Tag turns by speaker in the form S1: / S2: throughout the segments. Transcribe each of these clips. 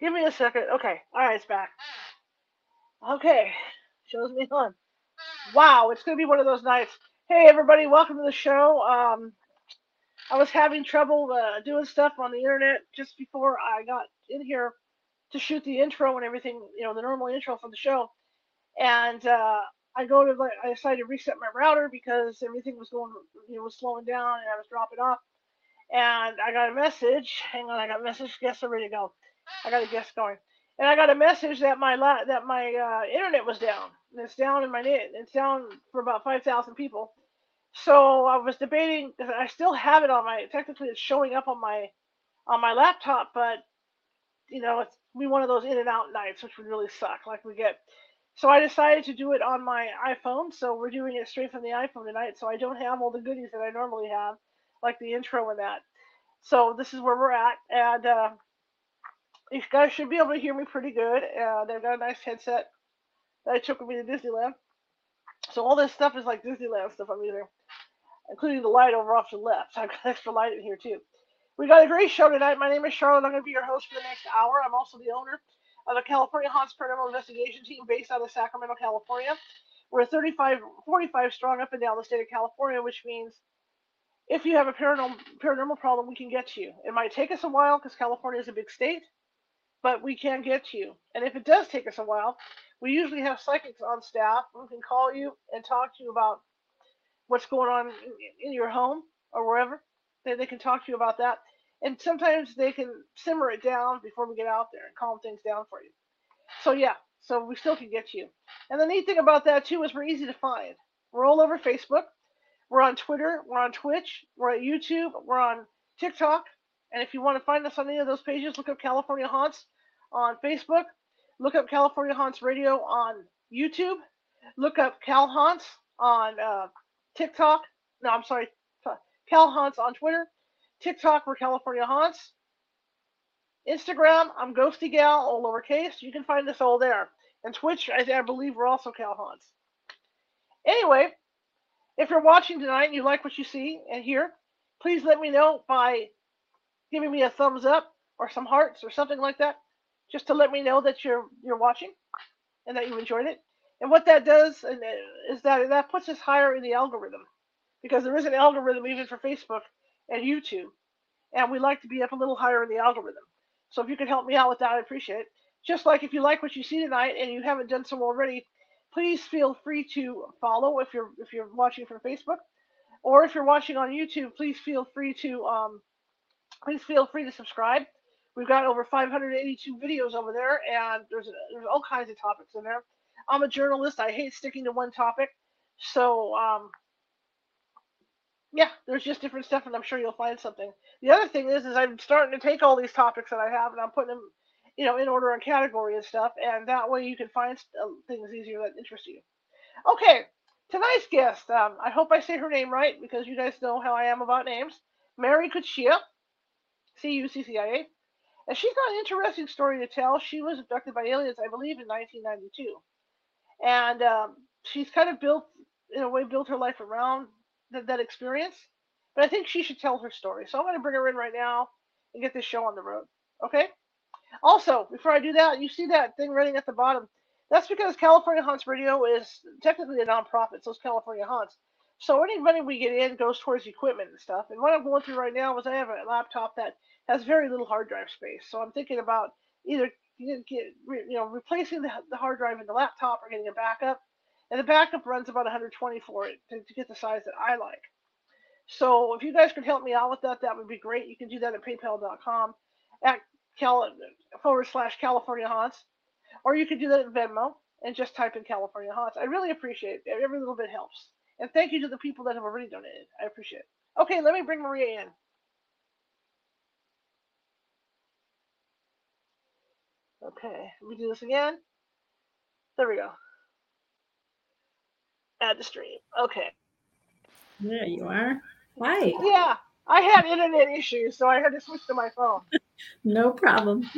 S1: Give me a second. Okay. All right, it's back. Okay. Shows me on. Wow, it's going to be one of those nights. Hey, everybody, welcome to the show. Um, I was having trouble uh, doing stuff on the internet just before I got in here to shoot the intro and everything, you know, the normal intro for the show. And uh, I go to, I decided to reset my router because everything was going, you know, was slowing down and I was dropping off. And I got a message. Hang on, I got a message. Guess I'm ready to go. I got a guest going. And I got a message that my la- that my uh, internet was down. And it's down in my net. It's down for about five thousand people. So I was debating. I still have it on my. Technically, it's showing up on my on my laptop, but you know, it's be one of those in and out nights, which would really suck. Like we get. So I decided to do it on my iPhone. So we're doing it straight from the iPhone tonight. So I don't have all the goodies that I normally have, like the intro and that. So this is where we're at, and uh, you guys should be able to hear me pretty good. Uh, they've got a nice headset that I took with me to Disneyland. So all this stuff is like Disneyland stuff I'm using, including the light over off to the left. I've got extra light in here too. We got a great show tonight. My name is Charlotte. I'm going to be your host for the next hour. I'm also the owner of the California Haunts Paranormal Investigation Team based out of Sacramento, California. We're 35, 45 strong up and down the state of California, which means if you have a paranormal paranormal problem, we can get to you. It might take us a while because California is a big state, but we can get you. And if it does take us a while, we usually have psychics on staff who can call you and talk to you about what's going on in, your home or wherever. They, they can talk to you about that. And sometimes they can simmer it down before we get out there and calm things down for you. So, yeah, so we still can get you. And the neat thing about that, too, is we're easy to find. We're all over Facebook. We're on Twitter. We're on Twitch. We're on YouTube. We're on TikTok. And if you want to find us on any of those pages, look up California Haunts on Facebook. Look up California Haunts Radio on YouTube. Look up Cal Haunts on uh, TikTok. No, I'm sorry. Cal Haunts on Twitter. TikTok, we're California Haunts. Instagram, I'm Ghosty Gal, all lowercase. You can find us all there. And Twitch, I, I believe we're also Cal Haunts. Anyway, if you're watching tonight and you like what you see and hear, please let me know by giving me a thumbs up or some hearts or something like that, just to let me know that you're you're watching and that you enjoyed it. And what that does uh, is that that puts us higher in the algorithm because there is an algorithm even for Facebook and YouTube, and we like to be up a little higher in the algorithm. So if you could help me out with that, I appreciate it. Just like if you like what you see tonight and you haven't done so already, please feel free to follow if you're if you're watching from Facebook, or if you're watching on YouTube, please feel free to um, please feel free to subscribe. We've got over 582 videos over there, and there's there's all kinds of topics in there. I'm a journalist. I hate sticking to one topic, so um, yeah, there's just different stuff, and I'm sure you'll find something. The other thing is, is I'm starting to take all these topics that I have, and I'm putting them, you know, in order and category and stuff, and that way you can find uh, things easier that interest you. Okay, tonight's guest. Um, I hope I say her name right because you guys know how I am about names. Mary Cuccia. And she's got an interesting story to tell. She was abducted by aliens, I believe, in 1992. And um, she's kind of built, in a way, built her life around th- that experience. But I think she should tell her story. So I'm going to bring her in right now and get this show on the road. Okay? Also, before I do that, you see that thing running at the bottom. That's because California Haunts Radio is technically a nonprofit, so it's California Haunts. So any money we get in goes towards equipment and stuff. And what I'm going through right now is I have a laptop that has very little hard drive space. So I'm thinking about either get, you know replacing the, hard drive in the laptop or getting a backup. And the backup runs about 120 for it to, to get the size that I like. So if you guys could help me out with that, that would be great. You can do that at paypal.com at Cal, forward slash California Haunts, or you could do that at Venmo and just type in California Haunts. I really appreciate it. Every little bit helps. And thank you to the people that have already donated. I appreciate it. Okay, let me bring Maria in. Okay, let me do this again. There we go. Add the stream. Okay.
S2: There you are. Hi.
S1: Yeah, I had internet issues, so I had to switch to my phone.
S2: no problem.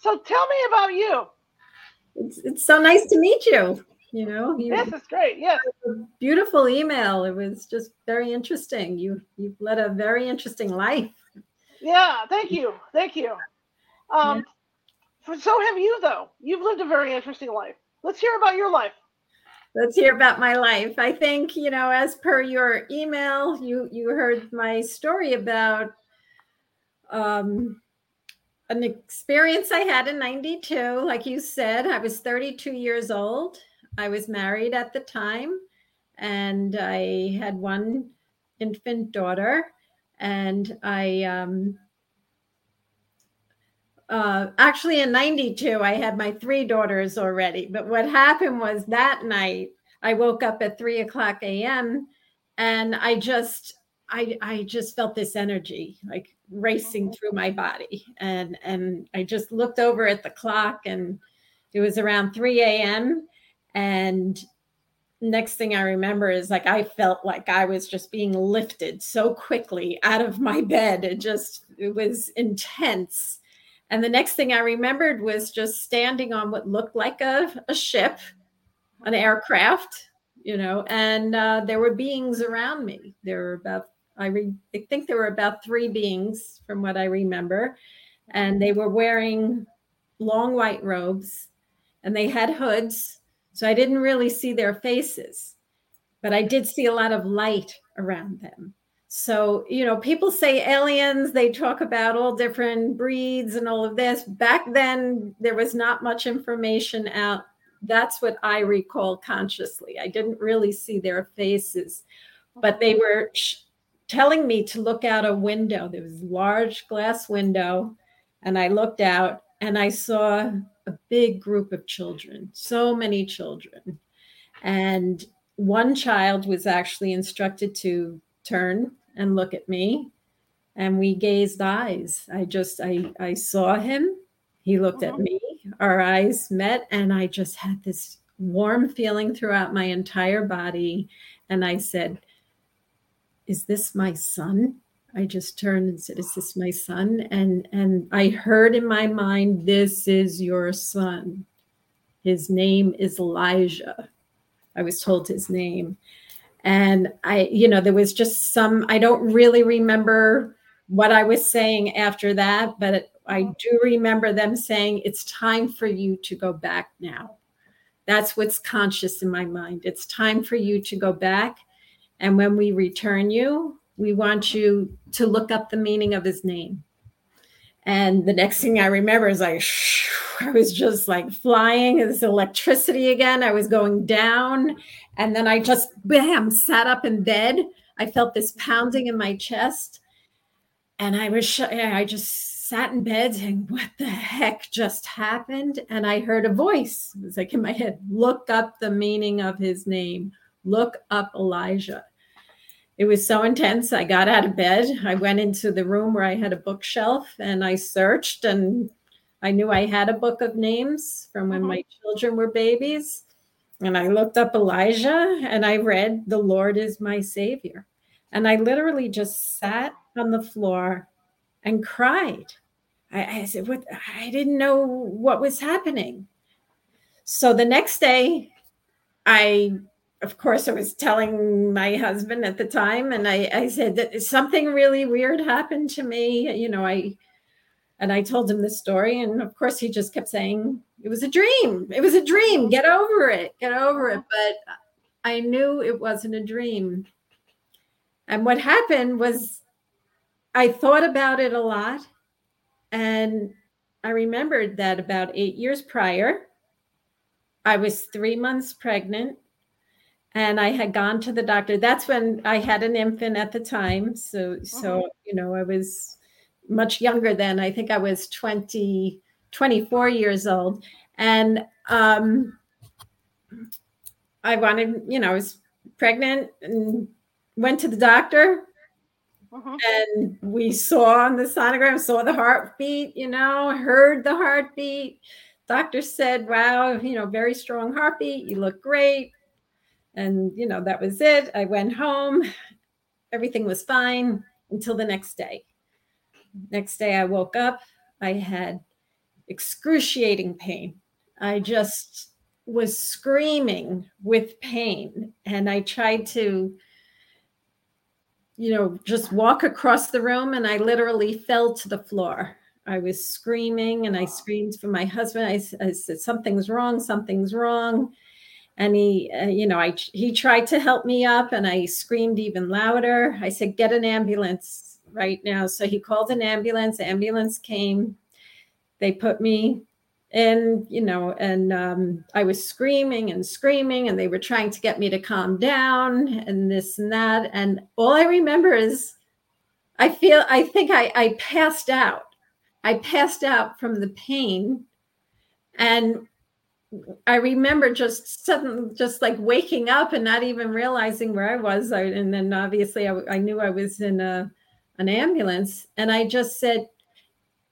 S1: so tell me about you.
S2: It's, it's so nice to meet you. You know, you,
S1: this is great. Yes,
S2: beautiful email. It was just very interesting. You you've led a very interesting life.
S1: Yeah, thank you, thank you. Um, yeah. so have you though. You've lived a very interesting life. Let's hear about your life.
S2: Let's hear about my life. I think you know, as per your email, you you heard my story about um, an experience I had in 92. Like you said, I was 32 years old. I was married at the time, and I had one infant daughter. And I um, uh, actually in 92, I had my three daughters already. But what happened was that night, I woke up at three o'clock a.m. and I just, I, I just felt this energy like racing mm-hmm. through my body. And, and I just looked over at the clock and it was around 3 a.m. And next thing I remember is like I felt like I was just being lifted so quickly out of my bed. It just it was intense. And the next thing I remembered was just standing on what looked like a, a ship, an aircraft, you know, and uh, there were beings around me. There were about I, re- I think there were about three beings from what I remember, and they were wearing long white robes, and they had hoods so I didn't really see their faces, but I did see a lot of light around them. So, you know, people say aliens, they talk about all different breeds and all of this. Back then, there was not much information out. That's what I recall consciously. I didn't really see their faces, but they were sh- telling me to look out a window. There was a large glass window, and I looked out and I saw a big group of children, so many children. And one child was actually instructed to turn and look at me and we gazed eyes. I just i i saw him. He looked at uh-huh. me. Our eyes met and i just had this warm feeling throughout my entire body. And i said is this my son I just turned and said, "Is this my son?" And and I heard in my mind, "This is your son. His name is Elijah." I was told his name, and I, you know, there was just some. I don't really remember what I was saying after that, but I do remember them saying, "It's time for you to go back now." That's what's conscious in my mind. It's time for you to go back, and when we return you, we want you to look up the meaning of his name. And the next thing I remember is like, I was just like flying, this electricity again. I was going down. And then I just, bam, sat up in bed. I felt this pounding in my chest. And I was, I just sat in bed saying, What the heck just happened? And I heard a voice. It was like in my head, Look up the meaning of his name. Look up Elijah it was so intense. I got out of bed. I went into the room where I had a bookshelf and I searched and I knew I had a book of names from when my mm-hmm. children were babies. And I looked up Elijah and I read, The Lord is my Savior. And I literally just sat on the floor and cried. I, I said, What? I didn't know what was happening. So the next day, I of course, I was telling my husband at the time, and I, I said that something really weird happened to me. You know, I and I told him the story, and of course, he just kept saying it was a dream. It was a dream. Get over it. Get over it. But I knew it wasn't a dream. And what happened was, I thought about it a lot, and I remembered that about eight years prior, I was three months pregnant and I had gone to the doctor. That's when I had an infant at the time. So, so uh-huh. you know, I was much younger then. I think I was 20, 24 years old. And um, I wanted, you know, I was pregnant and went to the doctor. Uh-huh. And we saw on the sonogram, saw the heartbeat, you know, heard the heartbeat. Doctor said, wow, you know, very strong heartbeat. You look great and, you know, that was it. I went home. Everything was fine until the next day. Next day, I woke up. I had excruciating pain. I just was screaming with pain. And I tried to, you know, just walk across the room and I literally fell to the floor. I was screaming and I screamed for my husband. I, I said, Something's wrong, something's wrong. And he, uh, you know, I he tried to help me up and I screamed even louder. I said, Get an ambulance right now. So he called an ambulance, ambulance came. They put me in you know and um, i was screaming and screaming and they were trying to get me to calm down and this and that and all i remember is i feel i think i, I passed out i passed out from the pain and i remember just suddenly just like waking up and not even realizing where i was I, and then obviously I, I knew i was in a, an ambulance and i just said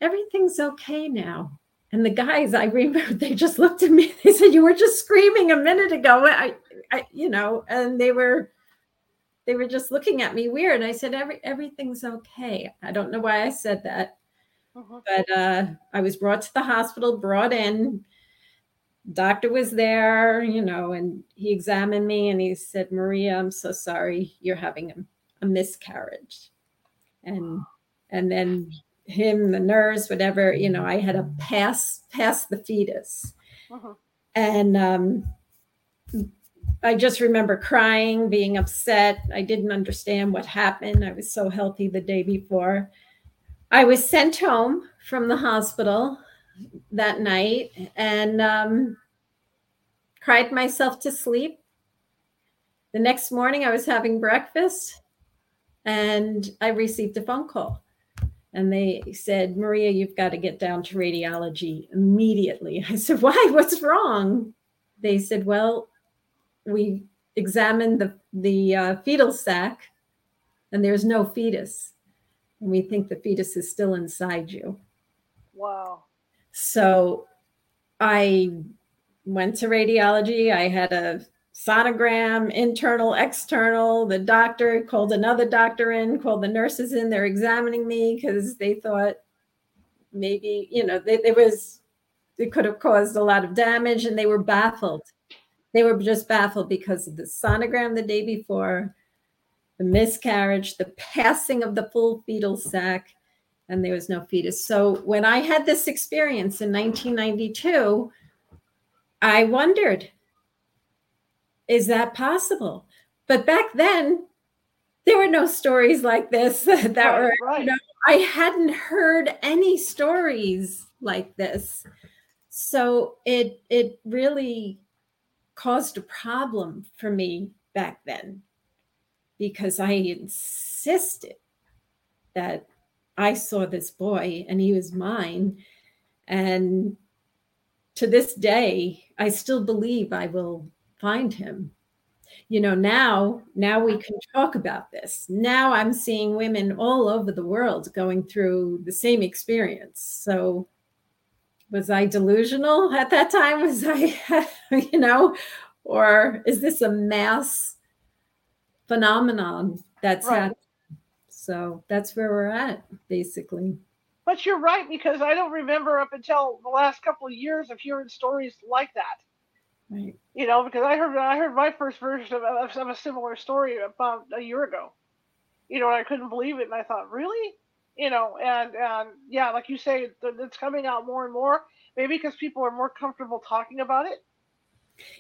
S2: everything's okay now and the guys, I remember they just looked at me. They said, "You were just screaming a minute ago." I, I, you know, and they were, they were just looking at me weird. I said, "Every everything's okay." I don't know why I said that, uh-huh. but uh, I was brought to the hospital, brought in. Doctor was there, you know, and he examined me and he said, "Maria, I'm so sorry. You're having a, a miscarriage," and and then him, the nurse, whatever, you know, I had to pass pass the fetus. Uh-huh. And um, I just remember crying, being upset. I didn't understand what happened. I was so healthy the day before. I was sent home from the hospital that night and um, cried myself to sleep. The next morning, I was having breakfast and I received a phone call and they said, Maria, you've got to get down to radiology immediately. I said, Why? What's wrong? They said, Well, we examined the, the uh, fetal sac and there's no fetus. And we think the fetus is still inside you.
S1: Wow.
S2: So I went to radiology. I had a sonogram, internal, external. The doctor called another doctor in, called the nurses in. They're examining me because they thought maybe, you know, there was, it could have caused a lot of damage and they were baffled. They were just baffled because of the sonogram the day before, the miscarriage, the passing of the full fetal sac, and there was no fetus. So when I had this experience in 1992, I wondered, is that possible? But back then, there were no stories like this that right, were, right. You know, I hadn't heard any stories like this. So it it really caused a problem for me back then because I insisted that I saw this boy and he was mine. And to this day, I still believe I will find him. You know now now we can talk about this. Now i'm seeing women all over the world going through the same experience. So was i delusional at that time? Was i you know or is this a mass phenomenon that's right. happening so that's where we're at basically
S1: but you're right because i don't remember up until the last couple of years of hearing stories like that Right. You know, because I heard I heard my first version of, of, of a similar story about a year ago. You know, and I couldn't believe it, and I thought, really? You know, and and yeah, like you say, it's coming out more and more. Maybe because people are more comfortable talking about it.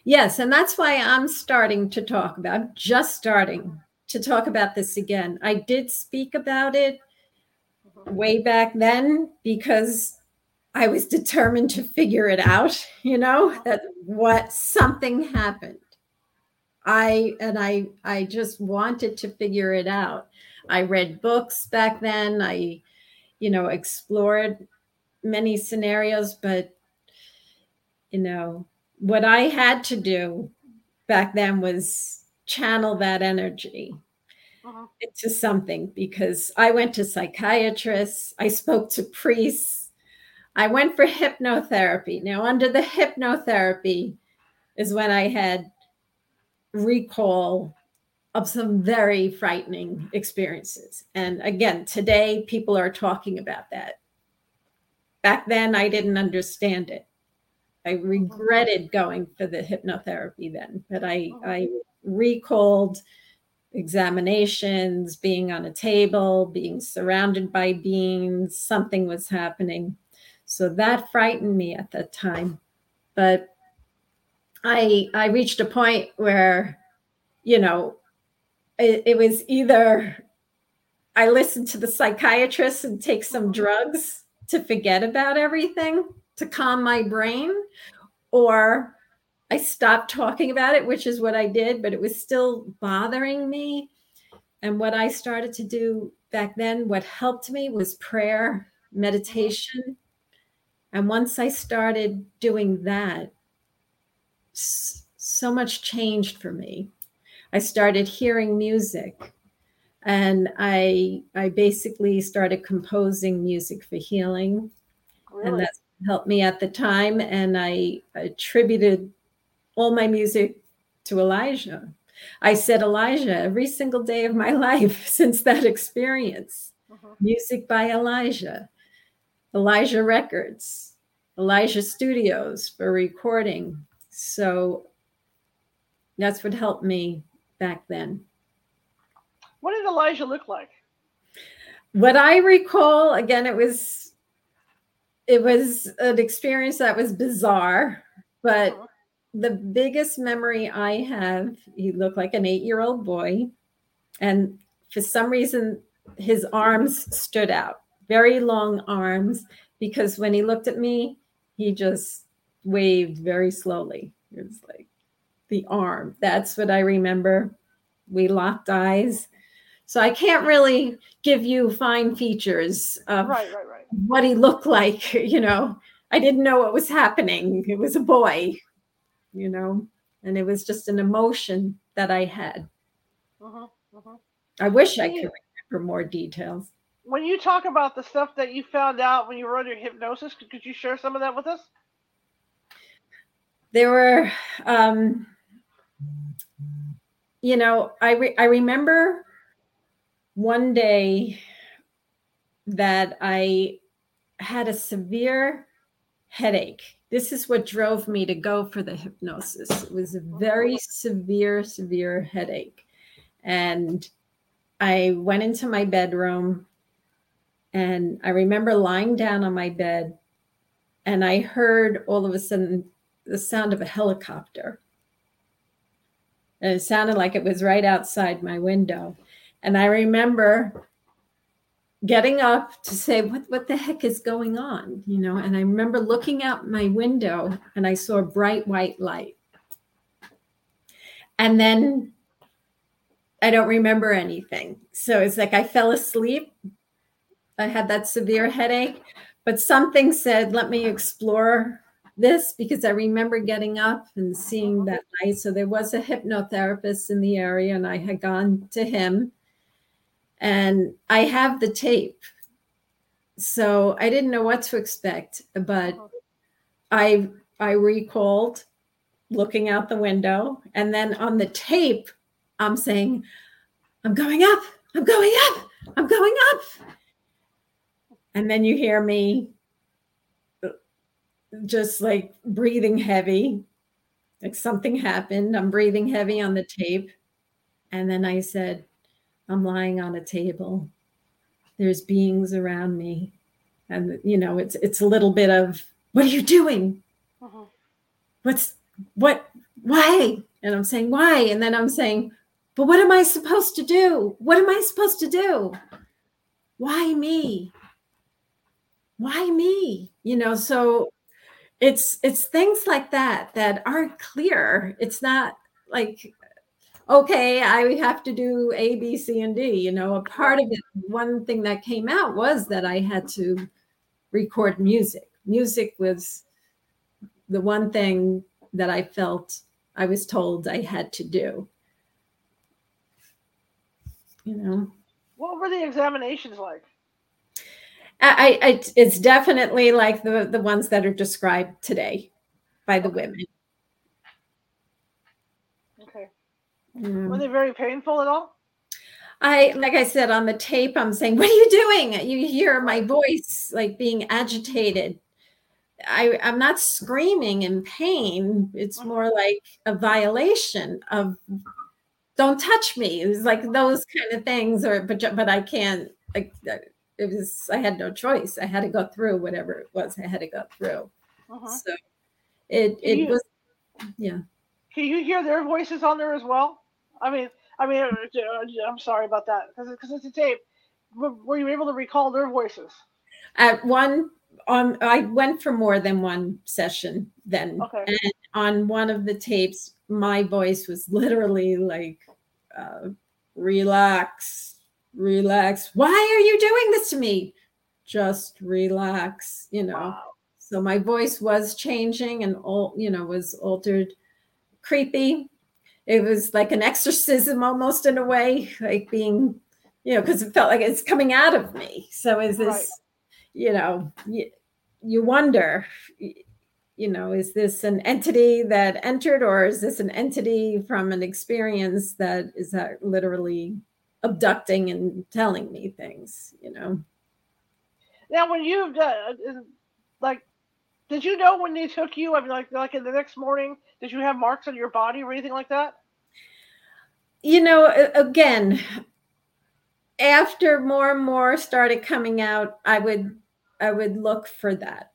S2: Yes, and that's why I'm starting to talk about, just starting to talk about this again. I did speak about it way back then because I was determined to figure it out, you know, that what something happened. I and I I just wanted to figure it out. I read books back then. I you know, explored many scenarios, but you know, what I had to do back then was channel that energy uh-huh. into something because I went to psychiatrists, I spoke to priests, I went for hypnotherapy. Now, under the hypnotherapy is when I had recall of some very frightening experiences. And again, today people are talking about that. Back then, I didn't understand it. I regretted going for the hypnotherapy then, but I, I recalled examinations, being on a table, being surrounded by beings, something was happening. So that frightened me at that time. But I I reached a point where, you know, it, it was either I listened to the psychiatrist and take some mm-hmm. drugs to forget about everything to calm my brain, or I stopped talking about it, which is what I did, but it was still bothering me. And what I started to do back then, what helped me was prayer, meditation. And once I started doing that, so much changed for me. I started hearing music and I I basically started composing music for healing. Really? And that helped me at the time and I attributed all my music to Elijah. I said Elijah every single day of my life since that experience. Uh-huh. Music by Elijah, Elijah Records, Elijah Studios for recording. So that's what helped me back then.
S1: What did Elijah look like?
S2: What I recall, again, it was it was an experience that was bizarre, but uh-huh the biggest memory I have, he looked like an eight year old boy. And for some reason, his arms stood out, very long arms, because when he looked at me, he just waved very slowly. It was like the arm. That's what I remember. We locked eyes. So I can't really give you fine features of right, right, right. what he looked like. You know, I didn't know what was happening. It was a boy you know, and it was just an emotion that I had. Uh-huh, uh-huh. I wish I could remember more details.
S1: When you talk about the stuff that you found out when you were under hypnosis, could you share some of that with us?
S2: There were, um, you know, I re- I remember one day that I had a severe headache this is what drove me to go for the hypnosis. It was a very severe, severe headache. And I went into my bedroom and I remember lying down on my bed and I heard all of a sudden the sound of a helicopter. And it sounded like it was right outside my window. And I remember getting up to say what what the heck is going on? You know and i remember looking out my window and i saw a bright white light. And then i don't remember anything. So it's like i fell asleep. I had that severe headache but something said let me explore this because i remember getting up and seeing that light. So there was a hypnotherapist in the area and i had gone to him and I have the tape. So I didn't know what to expect, but uh-huh. I I recalled looking out the window and then on the tape I'm saying I'm going up. I'm going up. I'm going up. And then you hear me uh, just like breathing heavy, like something happened. I'm breathing heavy on the tape. And then I said, I'm lying on a table. There's beings around me. And you know, it's it's a little bit of what are you doing? Uh-huh. What's what why? And I'm saying, why? And then I'm saying, but what am I supposed to do? What am I supposed to do? Why me? Why me? You know, so it's it's things like that that aren't clear. It's not like okay, I have to do A, B, C, and D. You know, a part of it, one thing that came out was that I had to record music. Music was the one thing that I felt I was told I had to do. You know.
S1: What were the examinations like?
S2: I, I it's definitely like the the ones that are described today by the women.
S1: Mm. Were they very painful at all?
S2: I, like I said on the tape, I'm saying, What are you doing? You hear my voice like being agitated. I, I'm not screaming in pain. It's mm-hmm. more like a violation of don't touch me. It was like those kind of things, or but but I can't. Like it was, I had no choice. I had to go through whatever it was. I had to go through. Uh-huh. So it it you, was, yeah.
S1: Can you hear their voices on there as well? I mean, I mean, I'm sorry about that because because it's a tape. Were you able to recall their voices?
S2: At one on I went for more than one session then. Okay. And on one of the tapes, my voice was literally like, uh, relax, relax. Why are you doing this to me? Just relax, you know. Wow. So my voice was changing and all, you know, was altered, creepy. It was like an exorcism almost in a way, like being, you know, because it felt like it's coming out of me. So is this, right. you know, you, you wonder, you know, is this an entity that entered, or is this an entity from an experience that is that literally abducting and telling me things, you know?
S1: Now, when you uh, like, did you know when they took you? I mean, like, like in the next morning, did you have marks on your body or anything like that?
S2: You know, again, after more and more started coming out, I would I would look for that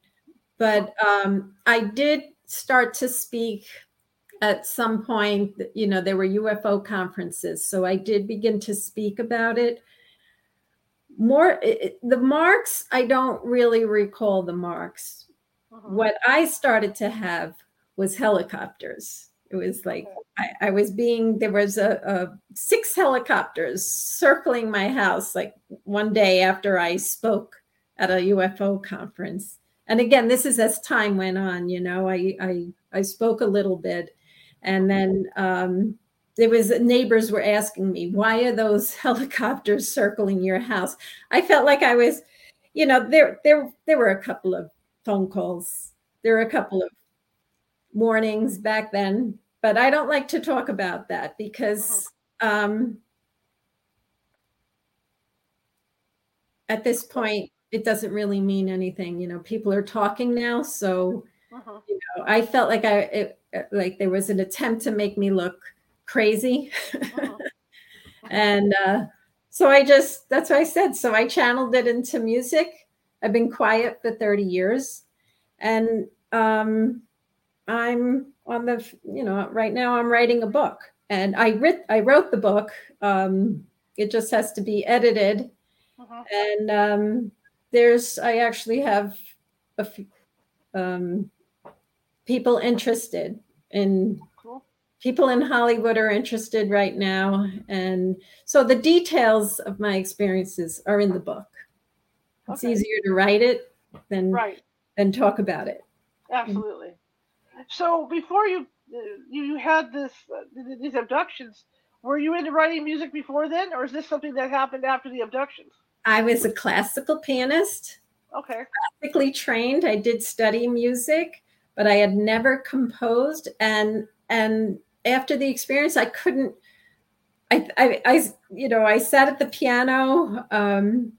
S2: but um, I did start to speak at some point. You know, there were UFO conferences, so I did begin to speak about it. More the marks, I don't really recall the marks. Uh-huh. What I started to have was helicopters. It was like I, I was being there was a, a six helicopters circling my house like one day after I spoke at a UFO conference and again this is as time went on you know i i, I spoke a little bit and then um, there was neighbors were asking me why are those helicopters circling your house i felt like i was you know there there there were a couple of phone calls there were a couple of warnings back then but i don't like to talk about that because um, at this point it doesn't really mean anything. You know, people are talking now, so uh-huh. you know, I felt like I it, like there was an attempt to make me look crazy, uh-huh. and uh, so I just that's what I said. So I channeled it into music. I've been quiet for thirty years, and um, I'm on the you know right now I'm writing a book, and I writ I wrote the book. Um, it just has to be edited, uh-huh. and um, there's I actually have a few um, people interested in people in Hollywood are interested right now, and so the details of my experiences are in the book. It's okay. easier to write it than right. than talk about it.
S1: Absolutely. So before you you had this uh, these abductions, were you into writing music before then, or is this something that happened after the abductions?
S2: I was a classical pianist.
S1: Okay.
S2: Classically trained. I did study music, but I had never composed. And and after the experience, I couldn't. I I, I you know I sat at the piano, um,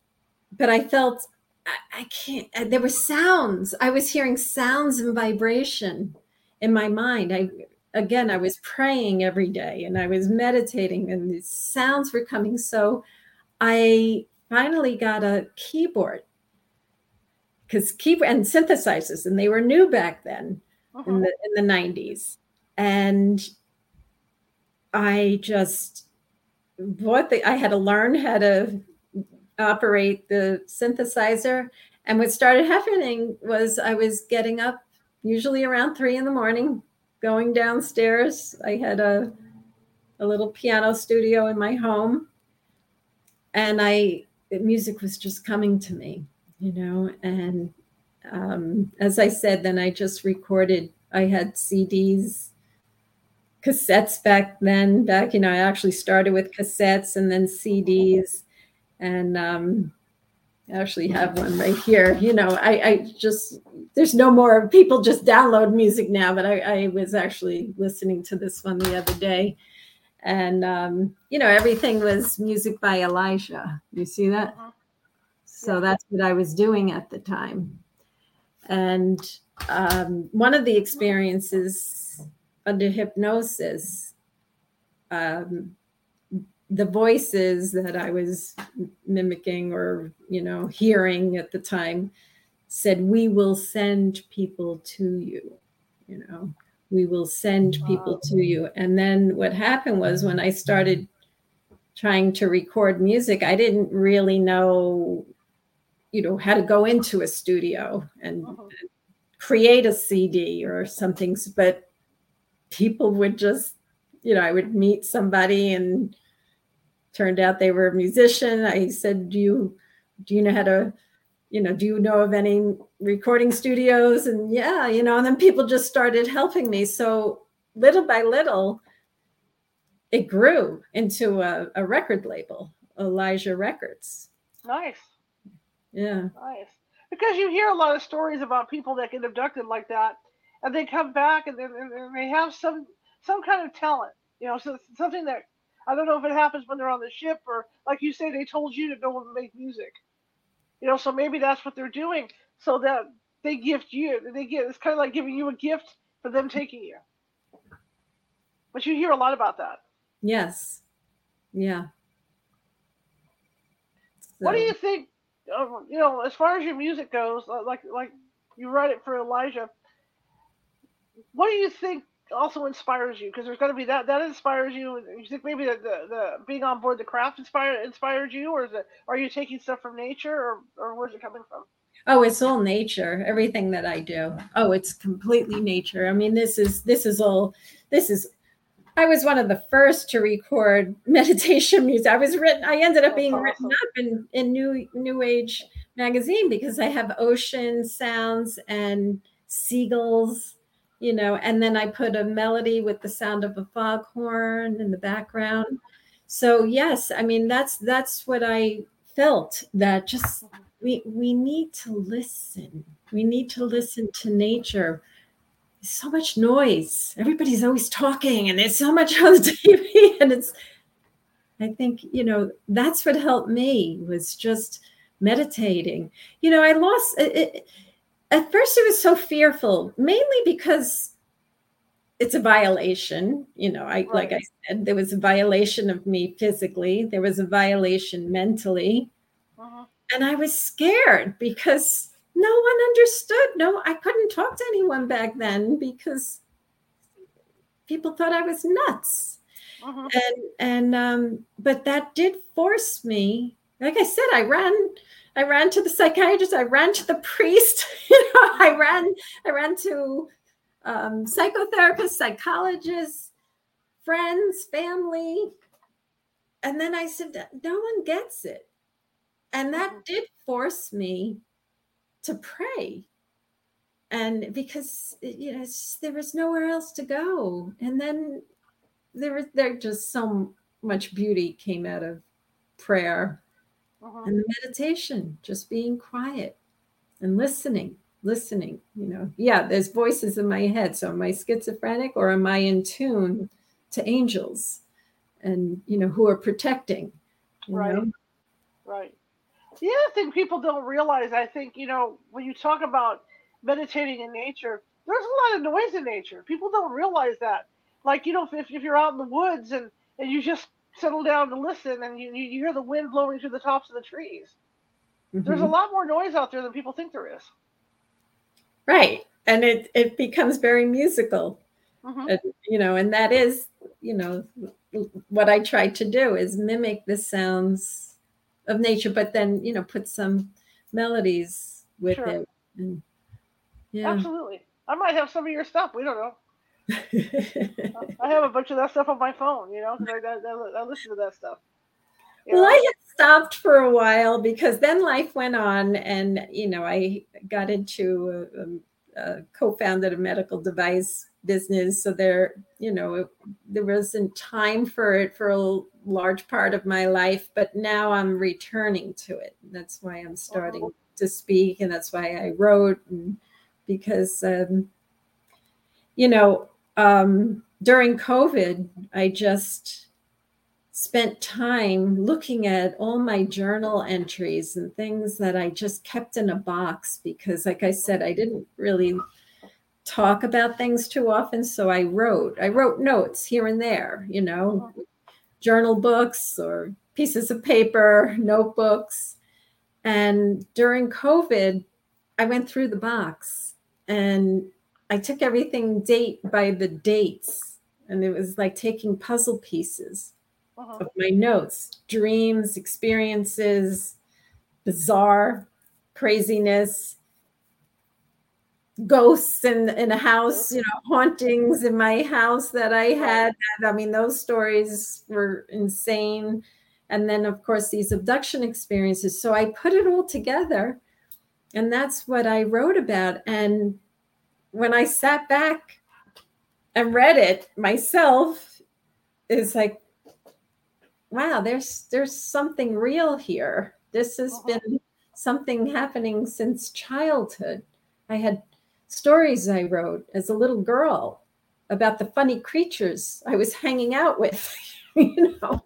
S2: but I felt I, I can't. Uh, there were sounds. I was hearing sounds and vibration in my mind. I again I was praying every day and I was meditating, and the sounds were coming. So I finally got a keyboard because keyboard and synthesizers, and they were new back then uh-huh. in the in the 90s. And I just bought the I had to learn how to operate the synthesizer. And what started happening was I was getting up usually around three in the morning, going downstairs. I had a a little piano studio in my home. And I music was just coming to me, you know. And um, as I said, then I just recorded. I had CDs, cassettes back then. Back, you know, I actually started with cassettes and then CDs, and um, I actually have one right here. You know, I, I just there's no more people just download music now, but I, I was actually listening to this one the other day and um, you know everything was music by elijah you see that uh-huh. so that's what i was doing at the time and um, one of the experiences under hypnosis um, the voices that I was mimicking or, you know, hearing at the time said, We will send people to you, you know, we will send people to you. And then what happened was when I started trying to record music, I didn't really know, you know, how to go into a studio and uh-huh. create a CD or something. But people would just, you know, I would meet somebody and turned out they were a musician. I said, "Do you do you know how to, you know, do you know of any recording studios?" And yeah, you know, and then people just started helping me. So little by little, it grew into a, a record label, Elijah Records.
S1: Nice.
S2: Yeah.
S1: Nice. Because you hear a lot of stories about people that get abducted like that, and they come back and, and they have some some kind of talent, you know, so something that I don't know if it happens when they're on the ship or, like you say, they told you to go and make music. You know, so maybe that's what they're doing, so that they gift you. They get it's kind of like giving you a gift for them taking you. But you hear a lot about that.
S2: Yes. Yeah.
S1: So. What do you think? Uh, you know, as far as your music goes, uh, like like you write it for Elijah. What do you think also inspires you because there's got to be that that inspires you. You think maybe the, the, the being on board the craft inspired inspired you, or is it are you taking stuff from nature, or or where's it coming from?
S2: Oh, it's all nature. Everything that I do. Oh, it's completely nature. I mean, this is this is all. This is. I was one of the first to record meditation music. I was written. I ended up being awesome. written up in in New New Age magazine because I have ocean sounds and seagulls you know, and then I put a melody with the sound of a foghorn in the background. So yes, I mean that's that's what I felt that just we we need to listen. We need to listen to nature. So much noise. Everybody's always talking and there's so much on the TV and it's I think, you know, that's what helped me was just meditating. You know, I lost it, at first it was so fearful, mainly because it's a violation. You know, I right. like I said, there was a violation of me physically, there was a violation mentally. Uh-huh. And I was scared because no one understood. No, I couldn't talk to anyone back then because people thought I was nuts. Uh-huh. And and um, but that did force me. Like I said, I ran I ran to the psychiatrist. I ran to the priest. you know, I ran. I ran to um, psychotherapists, psychologists, friends, family, and then I said, "No one gets it," and that mm-hmm. did force me to pray, and because you know there was nowhere else to go, and then there was there just so much beauty came out of prayer uh-huh. and the meditation, just being quiet and listening, listening. You know, yeah, there's voices in my head. So am I schizophrenic or am I in tune to angels and, you know, who are protecting?
S1: right. Know? Right. The other thing people don't realize, I think, you know, when you talk about meditating in nature, there's a lot of noise in nature. People don't realize that. Like, you know, if, if you're out in the woods and, and you just settle down to listen and you, you hear the wind blowing through the tops of the trees. Mm-hmm. There's a lot more noise out there than people think there is.
S2: Right. And it, it becomes very musical. Mm-hmm. You know, and that is, you know, what I try to do is mimic the sounds of nature, but then, you know, put some melodies with sure. it. And,
S1: yeah. Absolutely. I might have some of your stuff. We don't know. I have a bunch of that stuff on my phone, you know, I, I, I, listen to that stuff.
S2: well, know? I had stopped for a while because then life went on, and you know, I got into a, a co-founded a medical device business, so there, you know, there wasn't time for it for a large part of my life, but now I'm returning to it. That's why I'm starting oh. to speak, and that's why I wrote, and because. Um, you know, um, during COVID, I just spent time looking at all my journal entries and things that I just kept in a box because, like I said, I didn't really talk about things too often. So I wrote, I wrote notes here and there, you know, journal books or pieces of paper, notebooks. And during COVID, I went through the box and I took everything date by the dates. And it was like taking puzzle pieces uh-huh. of my notes, dreams, experiences, bizarre craziness, ghosts in, in a house, you know, hauntings in my house that I had. I mean, those stories were insane. And then, of course, these abduction experiences. So I put it all together. And that's what I wrote about. And when I sat back and read it myself, it's like, wow, there's there's something real here. This has uh-huh. been something happening since childhood. I had stories I wrote as a little girl about the funny creatures I was hanging out with, you know.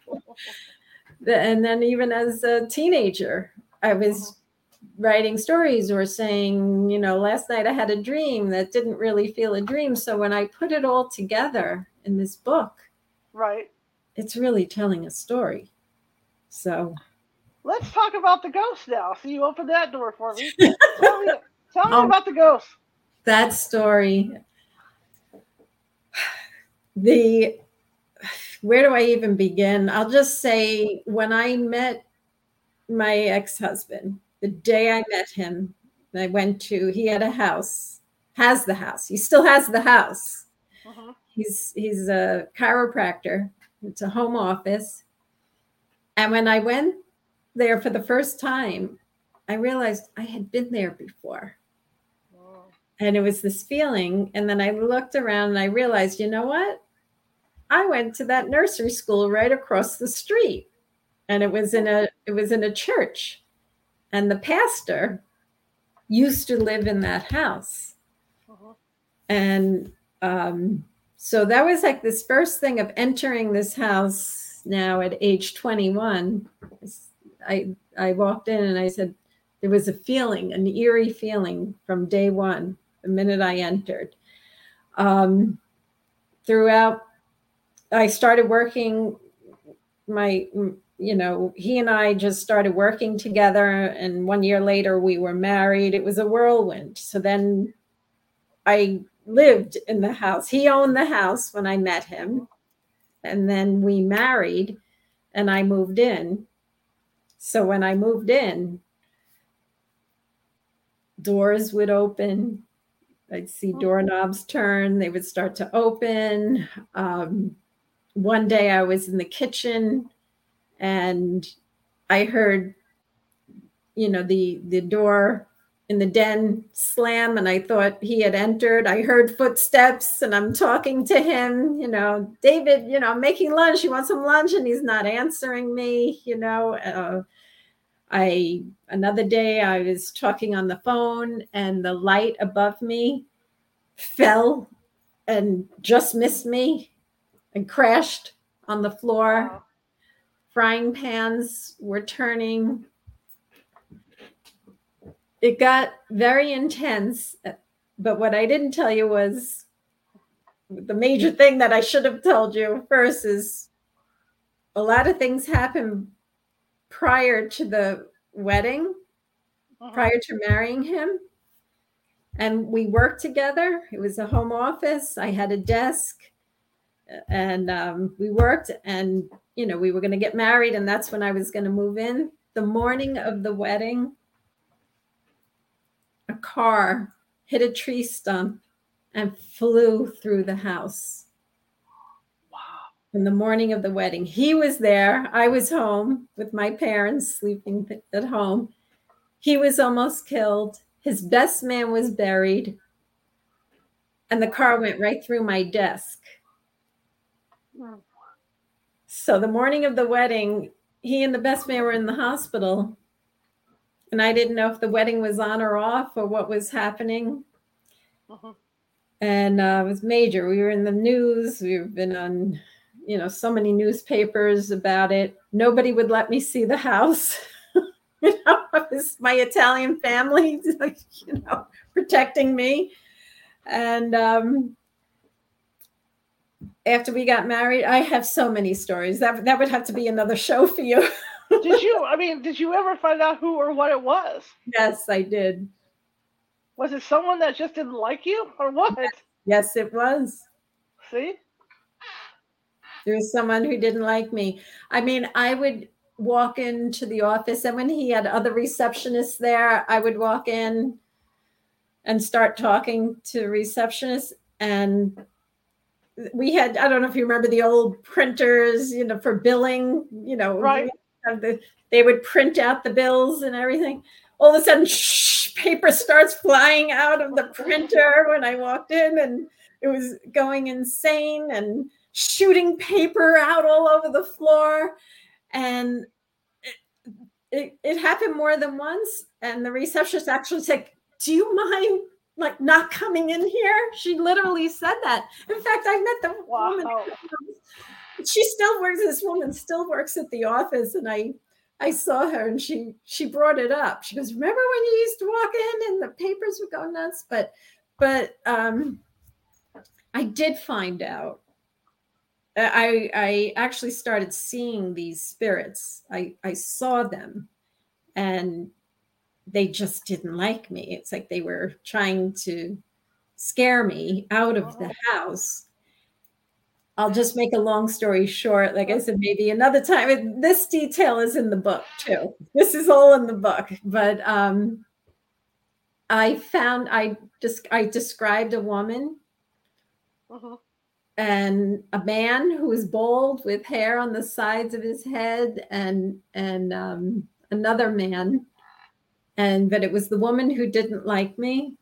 S2: and then even as a teenager, I was writing stories or saying, you know, last night I had a dream that didn't really feel a dream. So when I put it all together in this book,
S1: right,
S2: it's really telling a story. So
S1: let's talk about the ghost now. So you opened that door for me. tell me, tell me um, about the ghost
S2: that story the where do i even begin i'll just say when i met my ex-husband the day i met him i went to he had a house has the house he still has the house uh-huh. he's he's a chiropractor it's a home office and when i went there for the first time i realized i had been there before and it was this feeling. And then I looked around and I realized, you know what? I went to that nursery school right across the street. And it was in a it was in a church. And the pastor used to live in that house. Uh-huh. And um, so that was like this first thing of entering this house now at age 21. I I walked in and I said, there was a feeling, an eerie feeling from day one the minute I entered. Um, throughout, I started working. My, you know, he and I just started working together, and one year later we were married. It was a whirlwind. So then I lived in the house. He owned the house when I met him, and then we married, and I moved in. So when I moved in, doors would open, I'd see doorknobs turn, they would start to open. Um, one day I was in the kitchen and I heard, you know, the the door in the den slam and I thought he had entered. I heard footsteps and I'm talking to him, you know, David, you know, I'm making lunch. You want some lunch? And he's not answering me, you know. Uh, I another day I was talking on the phone and the light above me fell and just missed me and crashed on the floor. Wow. Frying pans were turning. It got very intense, but what I didn't tell you was the major thing that I should have told you first is a lot of things happened prior to the wedding, uh-huh. prior to marrying him. And we worked together. It was a home office. I had a desk and um, we worked. And, you know, we were going to get married, and that's when I was going to move in. The morning of the wedding, a car hit a tree stump and flew through the house in the morning of the wedding. He was there. I was home with my parents sleeping at home. He was almost killed. His best man was buried. And the car went right through my desk. So the morning of the wedding, he and the best man were in the hospital. And I didn't know if the wedding was on or off or what was happening. Uh-huh. And uh, it was major. We were in the news. We've been on you know so many newspapers about it nobody would let me see the house you know my italian family you know protecting me and um after we got married, I have so many stories. That that would have to be another show for you.
S1: did you? I mean, did you ever find out who or what it was?
S2: Yes, I did.
S1: Was it someone that just didn't like you, or what?
S2: Yes, it was.
S1: See,
S2: there was someone who didn't like me. I mean, I would walk into the office, and when he had other receptionists there, I would walk in and start talking to receptionists and we had i don't know if you remember the old printers you know for billing you know
S1: right.
S2: the, they would print out the bills and everything. All of a sudden shh, paper starts flying out of the printer when i walked in and it was going insane and shooting paper out all over the floor. And it, it, it happened more than once. And the receptionist actually said do you mind like not coming in here. She literally said that. In fact, I met the wow. woman. She still works. This woman still works at the office, and I, I saw her, and she she brought it up. She goes, "Remember when you used to walk in and the papers would go nuts?" But, but um, I did find out. I I actually started seeing these spirits. I I saw them, and they just didn't like me. It's like they were trying to scare me out of the oh. house. I'll just make a long story short. Like I said, maybe another time. This detail is in the book too. This is all in the book. But um, I found I just I described a woman uh-huh. and a man who was bald with hair on the sides of his head, and and um, another man and that it was the woman who didn't like me.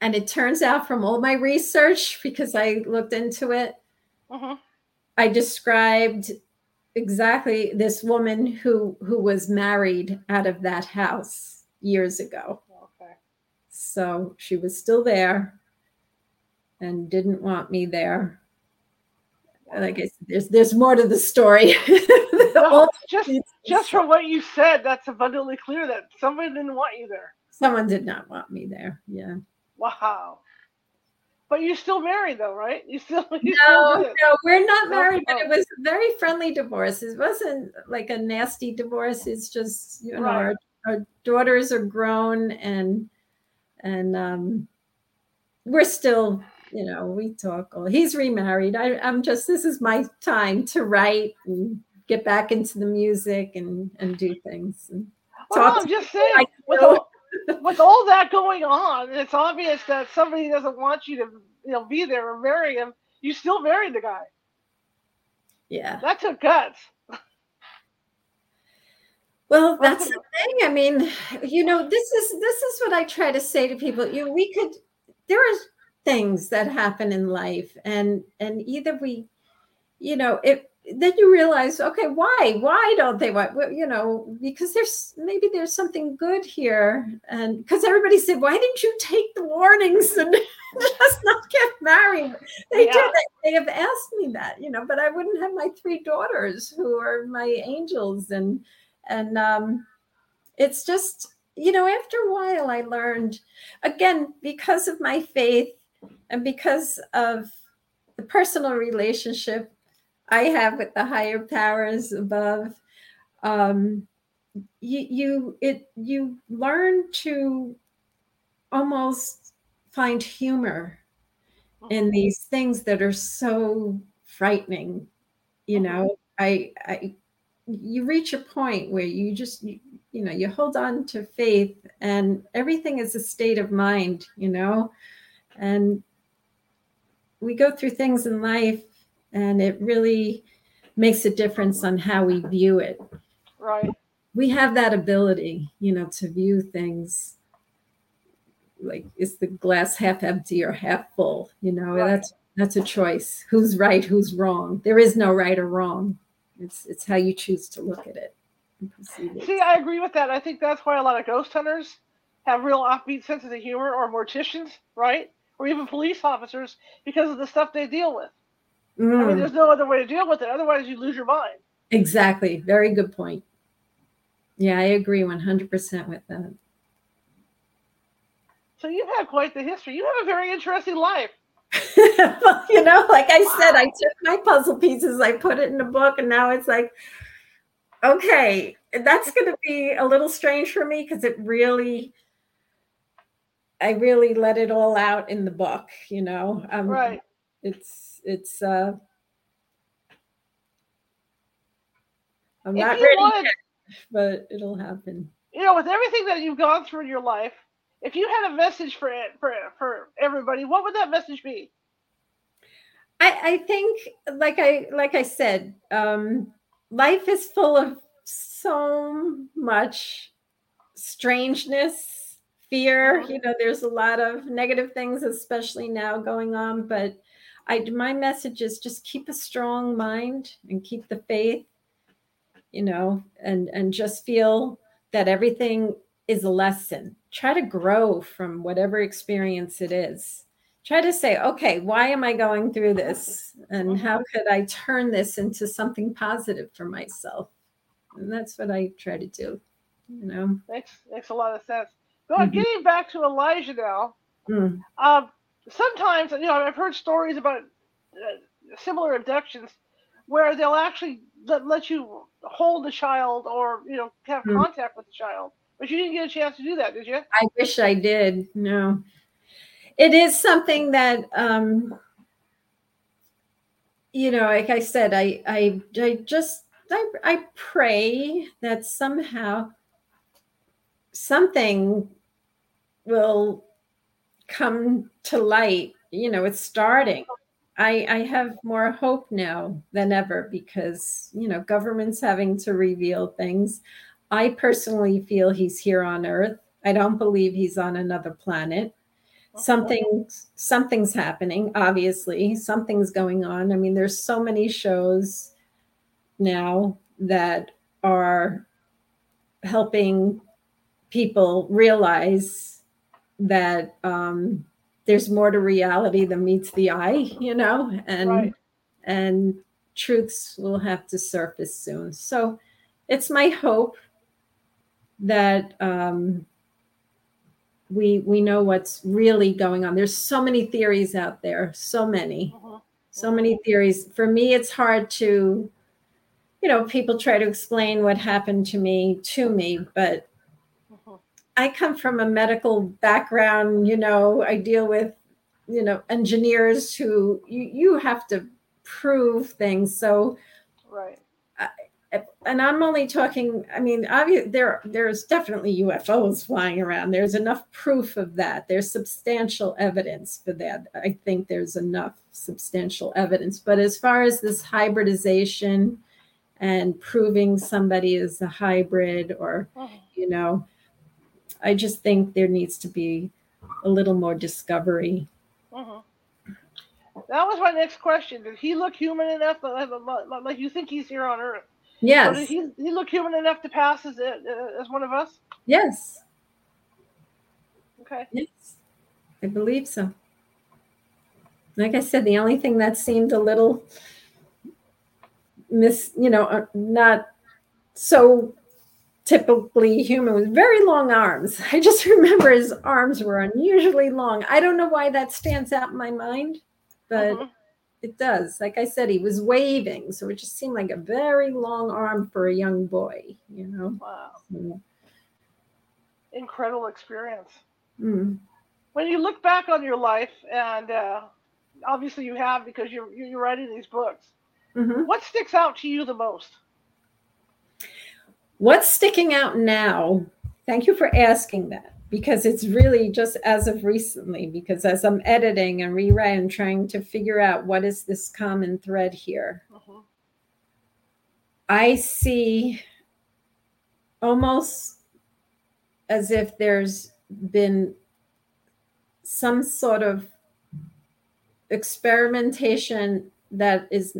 S2: And it turns out from all my research, because I looked into it, uh-huh. I described exactly this woman who who was married out of that house years ago. Okay. So she was still there and didn't want me there. Like I said, there's there's more to the story.
S1: no, just just from what you said, that's abundantly clear that somebody didn't want you there.
S2: Someone did not want me there. Yeah.
S1: Wow. But you're still married though, right? You still you
S2: no, still no, we're not married, but it was a very friendly divorce. It wasn't like a nasty divorce. It's just you know right. our, our daughters are grown and and um we're still you know we talk he's remarried I, i'm just this is my time to write and get back into the music and and do things. And
S1: well, I'm just saying, with all, with all that going on, it's obvious that somebody doesn't want you to you know be there or marry him. You still married the guy.
S2: Yeah,
S1: that took guts.
S2: Well, that's the thing. I mean, you know, this is this is what I try to say to people. You know, we could there are things that happen in life and and either we you know, it then you realize, okay, why? Why don't they want? You know, because there's maybe there's something good here, and because everybody said, why didn't you take the warnings and just not get married? They yeah. did. They have asked me that, you know, but I wouldn't have my three daughters who are my angels, and and um, it's just you know, after a while, I learned again because of my faith and because of the personal relationship I have with the higher powers above. Um, you, you it you learn to almost find humor in uh-huh. these things that are so frightening you uh-huh. know I, I you reach a point where you just you, you know you hold on to faith and everything is a state of mind you know and we go through things in life and it really makes a difference on how we view it.
S1: Right.
S2: We have that ability, you know, to view things like is the glass half empty or half full, you know, right. that's that's a choice. Who's right, who's wrong? There is no right or wrong. It's it's how you choose to look at it.
S1: See, I agree with that. I think that's why a lot of ghost hunters have real offbeat senses of humor or morticians, right? Or even police officers because of the stuff they deal with. Mm. I mean, mm. there's no other way to deal with it. Otherwise, you lose your mind.
S2: Exactly. Very good point. Yeah, I agree 100% with that.
S1: So you've had quite the history. You have a very interesting life.
S2: you know, like I said, I took my puzzle pieces, I put it in a book, and now it's like, okay, that's going to be a little strange for me because it really, I really let it all out in the book, you know.
S1: Um, right.
S2: It's it's. uh I'm if not ready wanted, yet, but it'll happen.
S1: You know, with everything that you've gone through in your life, if you had a message for it for for everybody, what would that message be?
S2: I, I think, like I like I said, um, life is full of so much strangeness, fear. Uh-huh. You know, there's a lot of negative things, especially now going on. But I my message is just keep a strong mind and keep the faith. You know, and and just feel that everything is a lesson. Try to grow from whatever experience it is. Try to say, okay, why am I going through this? And how mm-hmm. could I turn this into something positive for myself? And that's what I try to do. You know,
S1: makes makes a lot of sense. Going mm-hmm. getting back to Elijah now. Mm. Um, sometimes you know I've heard stories about uh, similar abductions where they'll actually let, let you hold the child or you know have mm. contact with the child but you didn't get a chance to do that, did you? I
S2: wish I did. No. It is something that um you know, like I said, I I I just I, I pray that somehow something will come to light. You know, it's starting. I, I have more hope now than ever because you know government's having to reveal things. I personally feel he's here on Earth. I don't believe he's on another planet. Something something's happening, obviously. Something's going on. I mean, there's so many shows now that are helping people realize that um, there's more to reality than meets the eye, you know, and right. and truths will have to surface soon. So it's my hope that um, we we know what's really going on. There's so many theories out there, so many, uh-huh. so many theories. For me, it's hard to, you know, people try to explain what happened to me to me, but. I come from a medical background. You know, I deal with, you know, engineers who you you have to prove things. So,
S1: right
S2: and I'm only talking. I mean, obviously, there there's definitely UFOs flying around. There's enough proof of that. There's substantial evidence for that. I think there's enough substantial evidence. But as far as this hybridization and proving somebody is a hybrid, or oh. you know, I just think there needs to be a little more discovery.
S1: Uh-huh. That was my next question. Did he look human enough? Like you think he's here on Earth?
S2: Yes.
S1: So he, he look human enough to pass as, as one of us?
S2: Yes.
S1: Okay.
S2: Yes. I believe so. Like I said, the only thing that seemed a little miss, you know, uh, not so typically human with very long arms. I just remember his arms were unusually long. I don't know why that stands out in my mind, but uh-huh it does. Like I said, he was waving, so it just seemed like a very long arm for a young boy. You know.
S1: Wow. So, Incredible experience.
S2: Mm.
S1: When you look back on your life, and uh, obviously you have because you're you're writing these books. Mm-hmm. What sticks out to you the most?
S2: What's sticking out now? Thank you for asking that because it's really just as of recently because as i'm editing and rewriting trying to figure out what is this common thread here uh-huh. i see almost as if there's been some sort of experimentation that is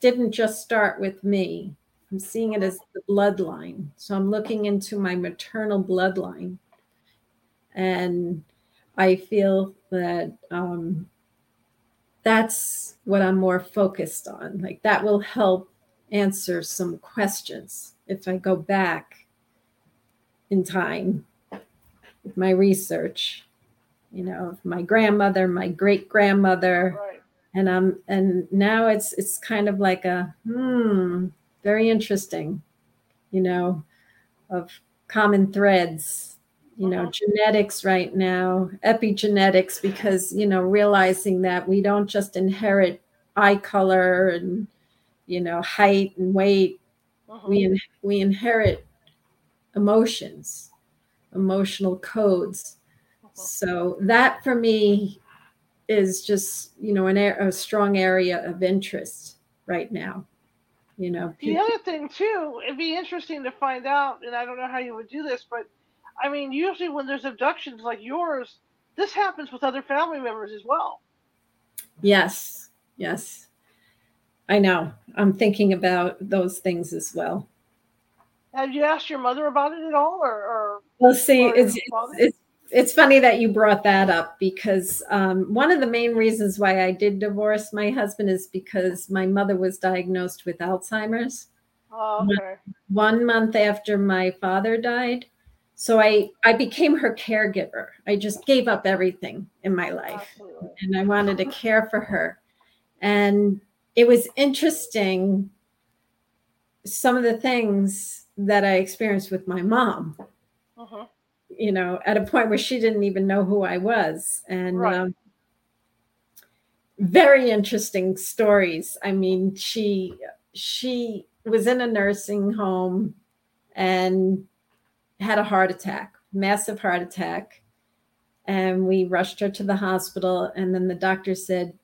S2: didn't just start with me i'm seeing it as the bloodline so i'm looking into my maternal bloodline and I feel that um, that's what I'm more focused on. Like that will help answer some questions if I go back in time with my research you know, my grandmother, my great grandmother,
S1: Right.
S2: and um, and now it's it's kind of like a hmm, very interesting, you know, of common threads, you know,
S1: Mhm.
S2: genetics right now, epigenetics, because you know, realizing that we don't just inherit eye color and you know height and weight
S1: Mhm.
S2: we in, we inherit emotions emotional codes
S1: Mhm.
S2: so that for me is just you know an, a strong area of interest right now you know
S1: The other thing too, it'd be interesting to find out, and I don't know how you would do this, but I mean, usually when there's abductions like yours, this happens with other family members as well.
S2: yes yes. I know. I'm thinking about those things as well.
S1: Have you asked your mother about it at all, or, or
S2: well see
S1: Or
S2: it's it's it's funny that you brought that up because um, one of the main reasons why I did divorce my husband is because my mother was diagnosed with Alzheimer's
S1: oh, okay,
S2: one month after my father died. So I, I became her caregiver. I just gave up everything in my life
S1: absolutely,
S2: and I wanted to care for her. And it was interesting some of the things that I experienced with my mom
S1: hmm
S2: you know, at a point where she didn't even know who I was. And
S1: Right.
S2: um, very interesting stories. I mean, she she was in a nursing home and had a heart attack, massive heart attack. And we rushed her to the hospital. And then the doctor said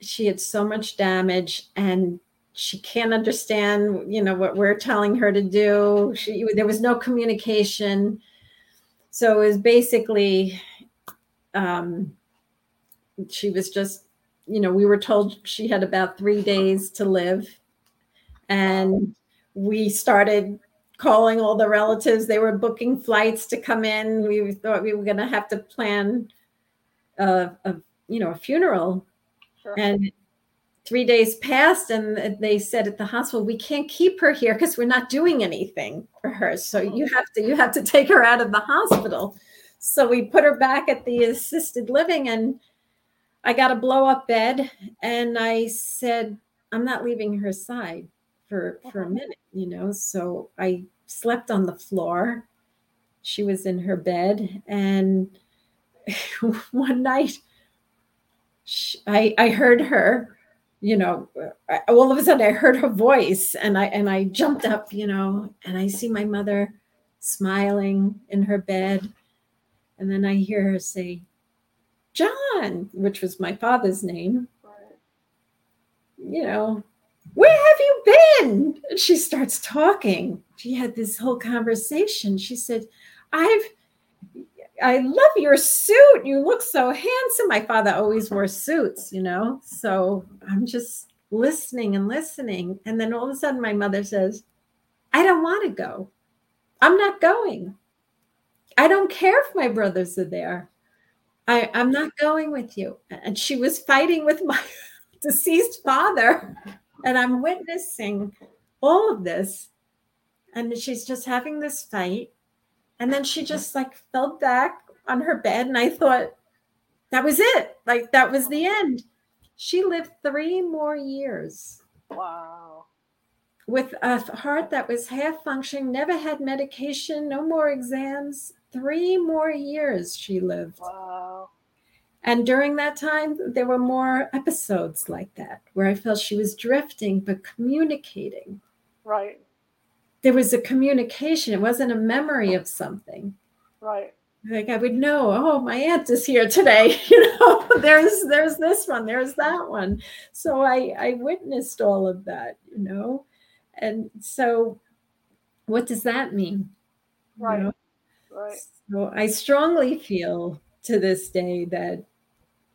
S2: she had so much damage and she can't understand, you know, what we're telling her to do. She there was no communication so it was basically um, she was just you know we were told she had about three days to live. And we started calling all the relatives. They were booking flights to come in. We thought we were going to have to plan a, a you know a funeral.
S1: Sure,
S2: and three days passed and they said at the hospital we can't keep her here because we're not doing anything for her. So you have to you have to take her out of the hospital. So we put her back at the assisted living and i got a blow up bed and i said i'm not leaving her side for for a
S1: Mhm.
S2: minute you know? So i slept on the floor. She was in her bed and one night sh I, I heard her you know I- all of a sudden i heard her voice and i and i jumped up you know and i see my mother smiling in her bed. And then i hear her say john which was my father's name. You know where have you been? And she starts talking. She had this whole conversation. She said i've i love your suit. You look so handsome. My father always wore suits you know? So i'm just listening and listening. And then all of a sudden my mother says i don't want to go. I'm not going. I don't care if my brothers are there. I, i'm not going with you. And she was fighting with my deceased father. And i'm witnessing all of this. And she's just having this fight and then she just like fell back on her bed and i thought that was it. Like that was the end. She lived three more years
S1: wow,
S2: with a heart that was half functioning never had medication no more exams. Three more years she lived.
S1: Wow,
S2: and during that time, there were more episodes like that where I felt she was drifting, but communicating.
S1: right,
S2: There was a communication, it wasn't a memory of something.
S1: right,
S2: Like I would know, oh, my aunt is here today. You know, there's there's this one, there's that one. So I I witnessed all of that, you know. And so what does that mean? You
S1: Right.
S2: know?
S1: right,
S2: So I strongly feel to this day that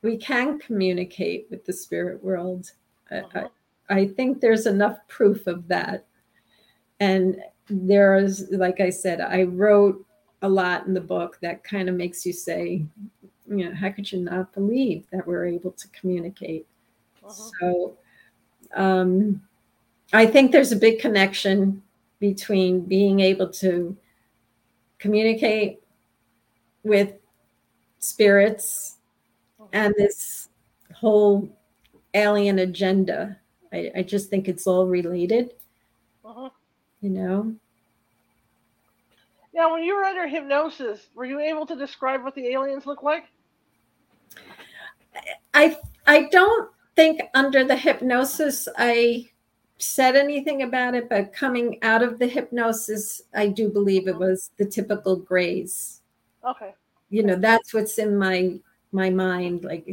S2: we can communicate with the spirit world. I, I.
S1: Uh-huh.
S2: I think there's enough proof of that. And there's, like I said, I wrote a lot in the book that kind of makes you say, you know, how could you not believe that we're able to communicate?
S1: Mhm.
S2: So um, I think there's a big connection between being able to communicate with spirits and this whole alien agenda. I, I just think it's all related,
S1: Mhm.
S2: You know.
S1: Now, when you were under hypnosis, were you able to describe what the aliens look like?
S2: I I don't think under the hypnosis I said anything about it, but coming out of the hypnosis, I do believe it was the typical grays.
S1: Okay.
S2: You know, that's what's in my my mind, like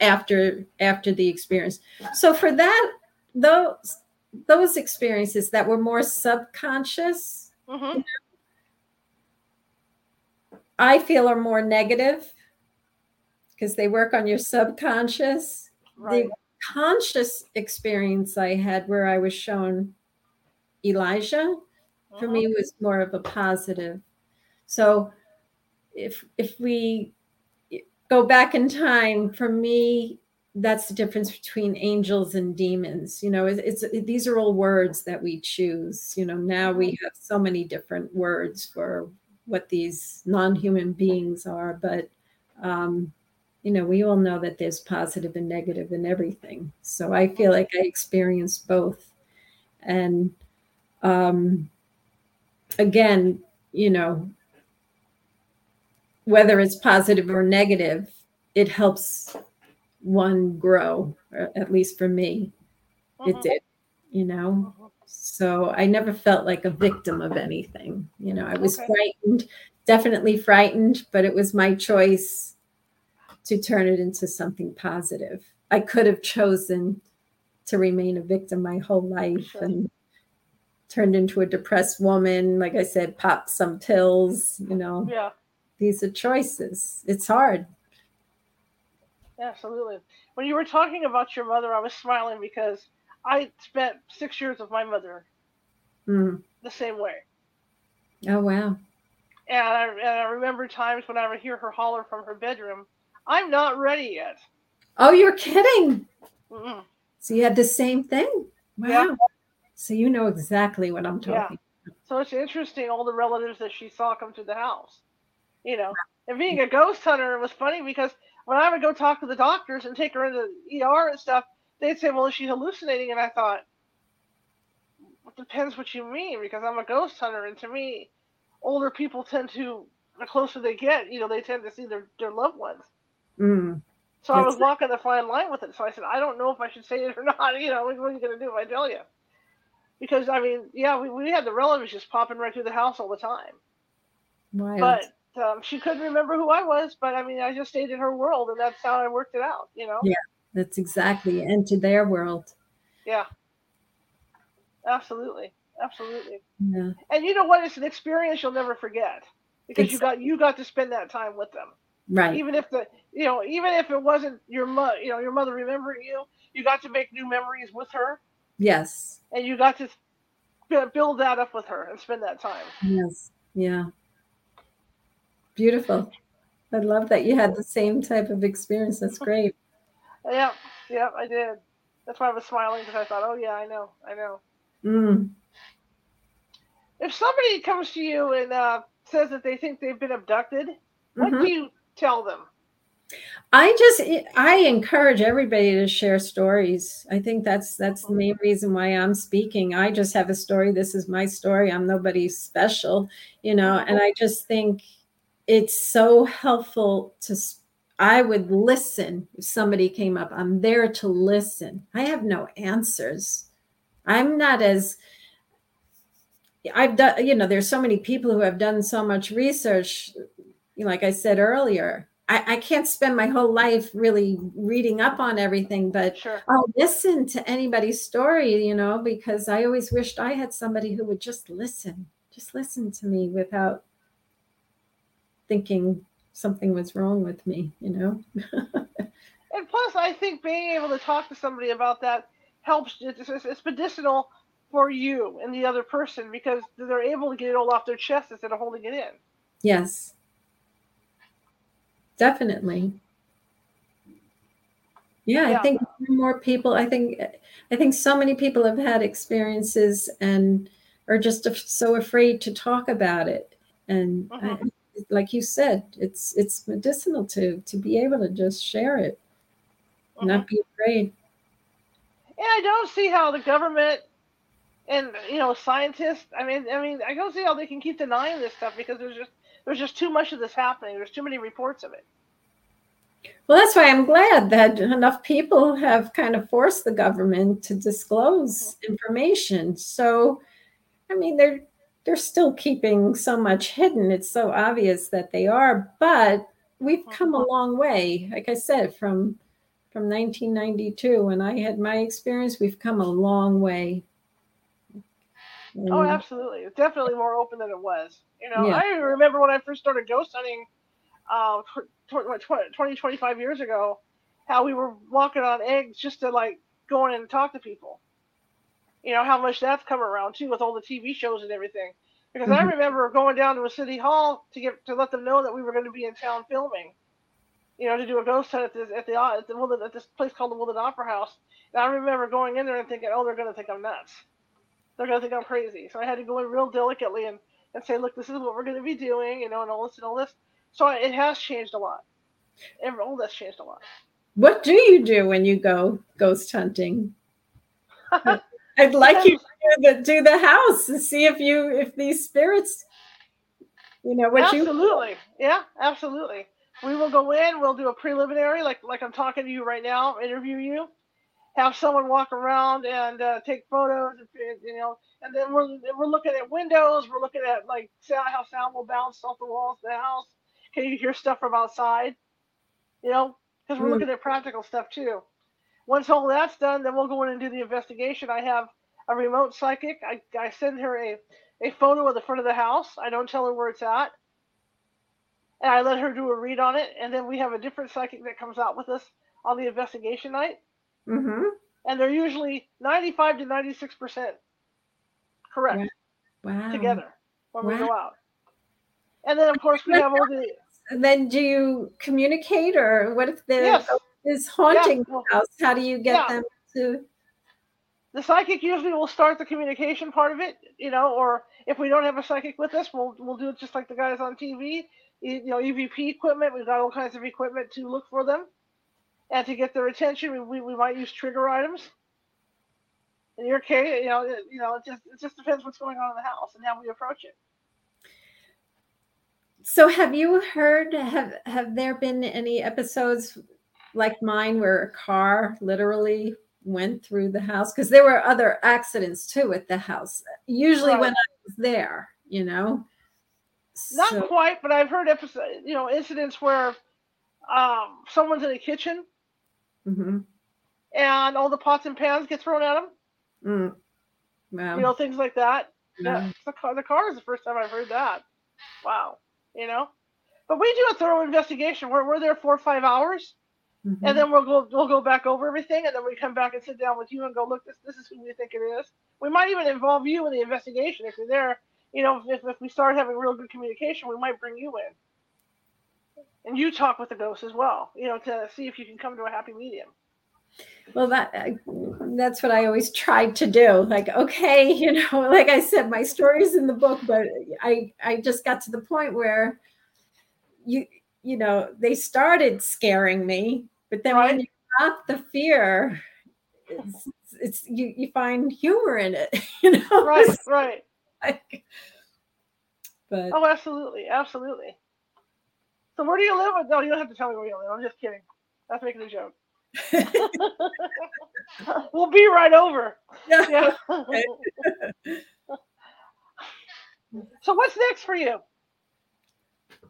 S2: after after the experience. So for that, those those experiences that were more subconscious,
S1: hmm
S2: I feel are more negative because they work on your subconscious.
S1: Right.
S2: The conscious experience I had where I was shown Elijah for
S1: Mhm.
S2: me was more of a positive. So if if we go back in time, for me, that's the difference between angels and demons. You know, it, it's it, these are all words that we choose. You know, now we have so many different words for what these non-human beings are, but um, you know, we all know that there's positive and negative in everything. So I feel like I experienced both, and um, again, you know, whether it's positive or negative, it helps one grow, at least for me, it
S1: Mhm.
S2: did, you know. So I never felt like a victim of anything. You know, I was
S1: Okay.
S2: frightened, definitely frightened, but it was my choice to turn it into something positive. I could have chosen to remain a victim my whole life
S1: Sure.
S2: and turned into a depressed woman. Like I said, pop some pills, you know.
S1: Yeah.
S2: These are choices. It's hard.
S1: Absolutely. When you were talking about your mother, I was smiling because I spent six years with my mother
S2: Mm.
S1: the same way.
S2: Oh wow.
S1: And I, and I remember times when I would hear her holler from her bedroom, I'm not ready yet.
S2: Oh, you're kidding.
S1: Mm-mm.
S2: So you had the same thing. Wow.
S1: Yeah.
S2: So you know exactly what I'm talking
S1: Yeah.
S2: talking.
S1: So it's interesting, all the relatives that she saw come to the house. You know, and being a ghost hunter, it was funny because when I would go talk to the doctors and take her into the ER and stuff, they'd say, well, is she hallucinating? And I thought, it depends what you mean because I'm a ghost hunter. And to me, older people tend to, the closer they get, you know, they tend to see their, their loved ones.
S2: Mm.
S1: So I was
S2: That's-
S1: walking the fine line with it. So I said, I don't know if I should say it or not. You know, what are you going to do if I tell you? Because, I mean, yeah, we, we had the relatives just popping right through the house all the time.
S2: Wild.
S1: But um, she couldn't remember who I was. But I mean, I just stayed in her world, and that's how I worked it out. You know?
S2: Yeah. That's exactly into their world.
S1: Yeah. Absolutely, absolutely.
S2: Yeah.
S1: And you know what? It's an experience you'll never forget because you got you got to spend that time with them.
S2: Right.
S1: Even if the you know even if it wasn't your mother, you know your mother remembering you, you got to make new memories with her,
S2: Yes.
S1: and you got to build that up with her and spend that time.
S2: Yes. Yeah. Beautiful. I love that you had the same type of experience. That's great.
S1: Yeah, yeah, I did. That's why I was smiling because I thought, oh yeah, I know, I know.
S2: Mm.
S1: If somebody comes to you and uh, says that they think they've been abducted, what
S2: Mhm.
S1: do you tell them?
S2: I just I encourage everybody to share stories. I think that's that's the main reason why I'm speaking. I just have a story. This is my story. I'm nobody special, you know, and I just think it's so helpful to i would listen if somebody came up. I'm there to listen. I have no answers. I'm not as I've done, you know, there's so many people who have done so much research. Like I said earlier, I, I can't spend my whole life really reading up on everything, but
S1: Sure.
S2: I'll listen to anybody's story, you know, because I always wished I had somebody who would just listen, just listen to me without thinking something was wrong with me, you know?
S1: And plus, I think being able to talk to somebody about that helps. It's, it's, it's medicinal for you and the other person because they're able to get it all off their chest instead of holding it in.
S2: Yes. Definitely. Yeah,
S1: Yeah.
S2: I think more people, I think I think so many people have had experiences and are just so afraid to talk about it. And I,
S1: Mhm.
S2: Like you said, it's it's medicinal to to be able to just share it,
S1: Mhm.
S2: not be afraid.
S1: Yeah, I don't see how the government and you know scientists. I mean, I mean, I don't see how they can keep denying this stuff because there's just there's just too much of this happening. There's too many reports of it.
S2: Well, that's why I'm glad that enough people have kind of forced the government to disclose information. So, I mean, they're they're still keeping so much hidden. It's so obvious that they are, but we've come a long way. Like I said, from from 1992 when I had my experience, we've come a long way.
S1: Oh, absolutely. It's definitely more open than it was. You know,
S2: Yeah.
S1: I remember when I first started ghost hunting uh, what, tw- 20, 25 years ago, how we were walking on eggs just to like go in and talk to people. You know, how much that's come around too with all the TV shows and everything. Because I
S2: Mhm.
S1: remember going down to a city hall to get to let them know that we were going to be in town filming. You know, to do a ghost hunt at this at the at the at this place called the Woodland Opera House. And I remember going in there and thinking, oh, they're going to think I'm nuts they're gonna think I'm crazy. So I had to go in real delicately and, and say, look, this is what we're gonna be doing, you know, and all this and all this. So it has changed a lot. And all that's changed a lot.
S2: What do you do when you go ghost hunting? I'd like you to do the, do the house and see if you if these spirits, you know, what you
S1: absolutely, yeah, absolutely. We will go in. We'll do a preliminary, like like I'm talking to you right now, interview you, have someone walk around and uh, take photos, and, you know, and then we're we're looking at windows. We're looking at like sound, how sound will bounce off the walls of the house. Can you hear stuff from outside? You know, because we're
S2: Mm.
S1: looking at practical stuff too. Once all that's done, then we'll go in and do the investigation. I have a remote psychic. I, I send her a, a photo of the front of the house. I don't tell her where it's at. And I let her do a read on it. And then we have a different psychic that comes out with us on the investigation night.
S2: Mm-hmm.
S1: And they're usually 95 to 96% correct
S2: wow.
S1: together when we go out. And then, of course, we have all the.
S2: And then do you communicate or what if the
S1: Yes.
S2: Is haunting
S1: Yeah,
S2: the house? How do you get
S1: yeah.
S2: them to
S1: the psychic usually will start the communication part of it, you know, or if we don't have a psychic with us, we'll we'll do it just like the guys on TV. You know, EVP equipment. We've got all kinds of equipment to look for them, and to get their attention, we, we, we might use trigger items. In your case, you know, it, you know, it just it just depends what's going on in the house and how we approach it.
S2: So have you heard have have there been any episodes like mine where a car literally went through the house because there were other accidents too at the house. Usually when I was there, you know.
S1: Not
S2: So-
S1: quite, but I've heard episode, you know, incidents where um, someone's in the kitchen
S2: Mhm.
S1: and all the pots and pans get thrown at them.
S2: Mm. Wow.
S1: You know, things like that.
S2: Yeah.
S1: Yeah, the car, the car is the first time I've heard that. Wow, you know. But we do a thorough investigation. We're, we're there four or five hours,
S2: Mhm.
S1: and then we'll go we'll go back over everything, and then we come back and sit down with you and go, look, this this is who we think it is. We might even involve you in the investigation if you're there. You know, if, if we start having real good communication, we might bring you in, and you talk with the ghost as well. You know, to see if you can come to a happy medium.
S2: Well, that that's what I always tried to do. Like, okay, you know, like I said, my story's in the book, but I I just got to the point where you you know they started scaring me, but then
S1: Right.
S2: when you got the fear, it's, it's you you find humor in it, you know.
S1: Right, right.
S2: Like, but
S1: Oh, absolutely, absolutely. So where do you live? No, you don't have to tell me where you live. I'm just kidding. That's making a joke. we'll be right over.
S2: yeah.
S1: Yeah. so what's next for you?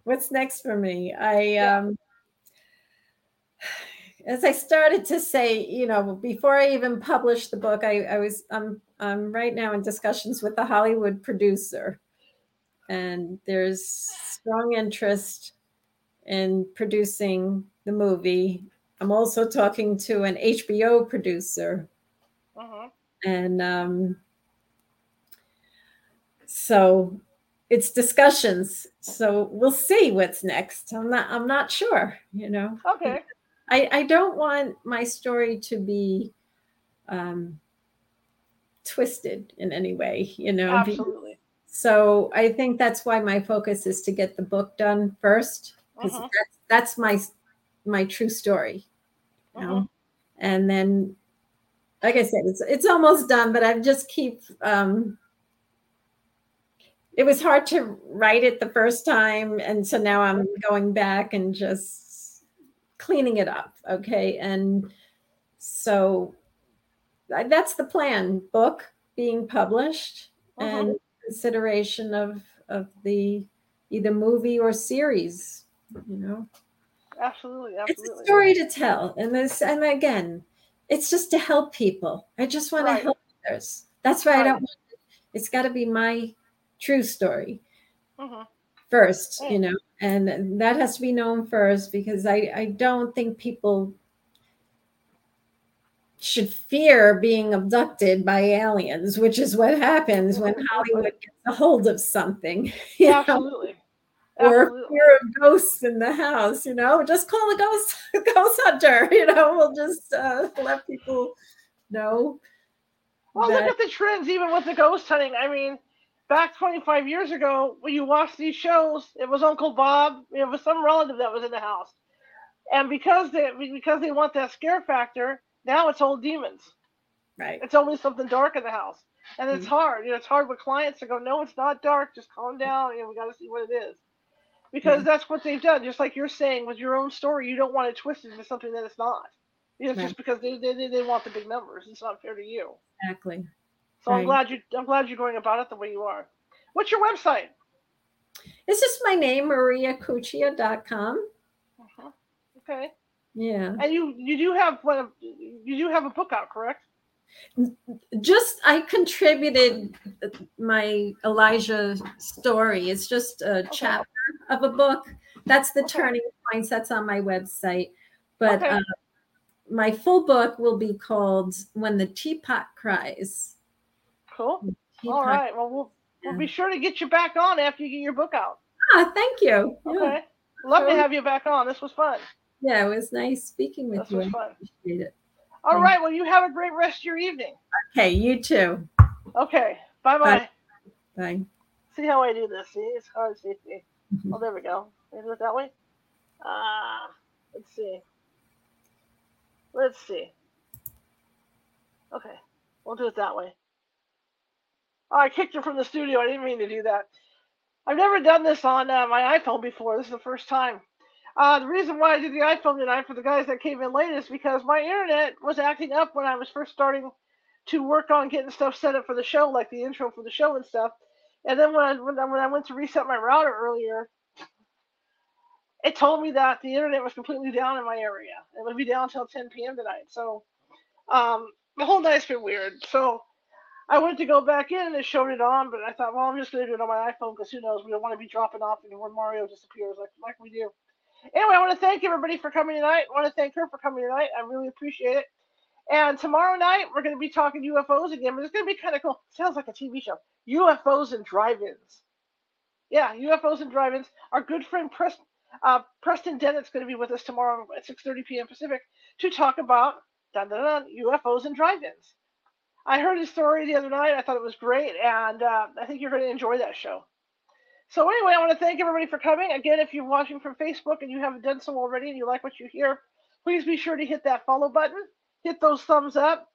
S2: what's next for me i
S1: Yeah.
S2: um as i started to say you know before i even published the book i, I was i'm i'm right now in discussions with the hollywood producer. And there's strong interest in producing the movie. I'm also talking to an hbo producer.
S1: Mhm.
S2: and um, so it's discussions. So we'll see what's next. I'm not i'm not sure you know?
S1: Okay.
S2: I i don't want my story to be um twisted in any way you know
S1: Absolutely.
S2: So I think that's why my focus is to get the book done first, because
S1: Mhm.
S2: that's that's my my true story. You know?
S1: Mhm.
S2: And then, like I said, it's it's almost done, but I just keep. Um, it was hard to write it the first time, and so now I'm going back and just cleaning it up. Okay, and so that's the plan. Book being published
S1: Mhm.
S2: and consideration of of the either movie or series. You know
S1: Absolutely, absolutely.
S2: it's a story to tell and this and again it's just to help people i just want
S1: Right.
S2: to help others that's why i don't want it. it's got to be my true story
S1: Mhm.
S2: First
S1: Yeah.
S2: you know and that has to be known first because i i don't think people should fear being abducted by aliens which is what happens when hollywood gets a hold of something you know?
S1: Absolutely.
S2: or
S1: Absolutely.
S2: fear of ghosts in the house, you know, just call a ghost ghost hunter, you know, we'll just uh, let people know.
S1: Well,
S2: that-
S1: look at the trends, even with the ghost hunting. I mean, back 25 years ago, when you watched these shows, it was Uncle Bob, it was some relative that was in the house, and because they because they want that scare factor, now it's old demons.
S2: right.
S1: It's always something dark in the house, and it's
S2: Mhm.
S1: hard. You know, it's hard with clients to go, no, it's not dark. Just calm down. You know, we got to see what it is. Because
S2: Yeah.
S1: that's what they've done. Just like you're saying with your own story, you don't want to twist it into something that it's not. You know, it's
S2: Right.
S1: just because they, they they want the big numbers. It's not fair to you.
S2: Exactly.
S1: So I'm glad you I'm glad you're going about it the way you are. What's your website?
S2: It's just my name, mariacuccia.com.
S1: Uh-huh. Okay.
S2: Yeah.
S1: And you you do have one you do have a book out, correct?
S2: Just I contributed my Elijah story. It's just a chapter of a book. That's the
S1: Okay.
S2: turning points. That's on my website. But
S1: Okay.
S2: uh, my full book will be called When the Teapot Cries.
S1: Cool. All
S2: Teapot-
S1: Well, we'll we'll
S2: Yeah.
S1: be sure to get you back on after you get your book out.
S2: Ah, thank you. Yeah.
S1: Okay. Love to have you back on. This was fun.
S2: Yeah, it was nice speaking with
S1: This
S2: you.
S1: was fun.
S2: appreciate it.
S1: All right. Well, you have a great rest of your evening.
S2: Okay, you too.
S1: Okay. Bye bye. See how I do this? See, it's hard to see. see.
S2: Mhm.
S1: Oh, there we go. Can I do it that way? Ah, let's see. Let's see. Okay, we'll do it that way. Oh, I kicked her from the studio. I didn't mean to do that. I've never done this on uh, my iPhone before. This is the first time. Uh, the reason why I did the iPhone tonight for the guys that came in late is because my internet was acting up when I was first starting to work on getting stuff set up for the show, like the intro for the show and stuff. And then when I, when I, when I went to reset my router earlier, it told me that the internet was completely down in my area. It would be down until 10 p.m. tonight. So um, the whole night's been weird. So I went to go back in and it showed it on, but I thought, well, I'm just going to do it on my iPhone because who knows? We don't want to be dropping off when Mario disappears like, like we do. Anyway, I want to thank everybody for coming tonight. I want to thank her for coming tonight. I really appreciate it. And tomorrow night, we're going to be talking UFOs again, but it's going to be kind of cool. Sounds like a TV show. UFOs and drive-ins. Yeah, UFOs and drive-ins. Our good friend Preston, uh, Preston Dennett's going to be with us tomorrow at 6:30 p.m. Pacific to talk about dun, dun, dun, UFOs and drive-ins. I heard his story the other night. I thought it was great, and uh, I think you're going to enjoy that show. So anyway, I want to thank everybody for coming. Again, if you're watching from Facebook and you haven't done so already and you like what you hear, please be sure to hit that follow button, hit those thumbs up,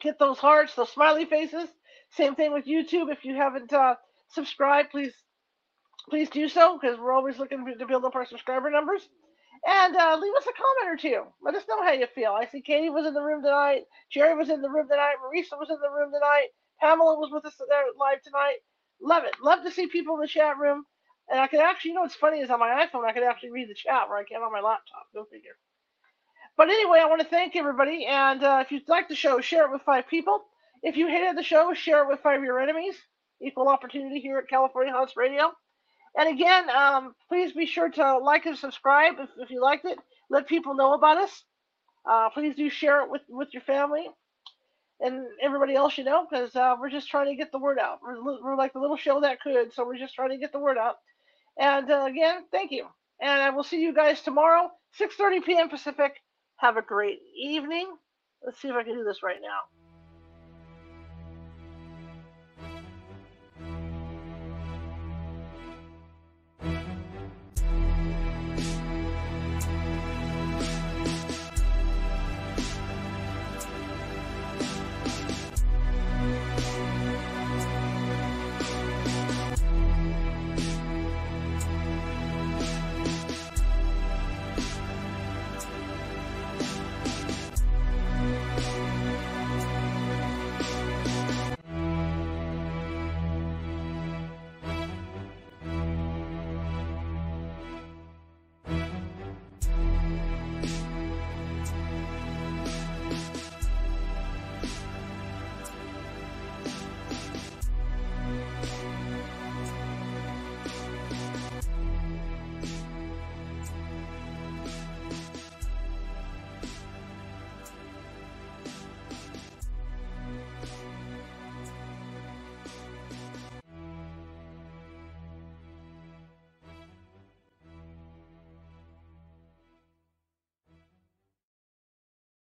S1: hit those hearts, those smiley faces. Same thing with YouTube. If you haven't uh, subscribed, please please do so because we're always looking to build up our subscriber numbers. And uh, leave us a comment or two. Let us know how you feel. I see Katie was in the room tonight. Jerry was in the room tonight. Marisa was in the room tonight. Pamela was with us there live tonight. Love it. Love to see people in the chat room. And I could actually, you know what's funny is on my iPhone, I could actually read the chat where I can on my laptop. Go figure. But anyway, I want to thank everybody. And uh, if you'd like the show, share it with five people. If you hated the show, share it with five of your enemies. Equal opportunity here at California Haunts Radio. And again, um, please be sure to like and subscribe if, if you liked it. Let people know about us. Uh, please do share it with, with your family and everybody else you know because uh, we're just trying to get the word out. We're, we're like the little show that could, so we're just trying to get the word out. And uh, again, thank you. And I will see you guys tomorrow, 6:30 p.m. Pacific. Have a great evening. Let's see if I can do this right now.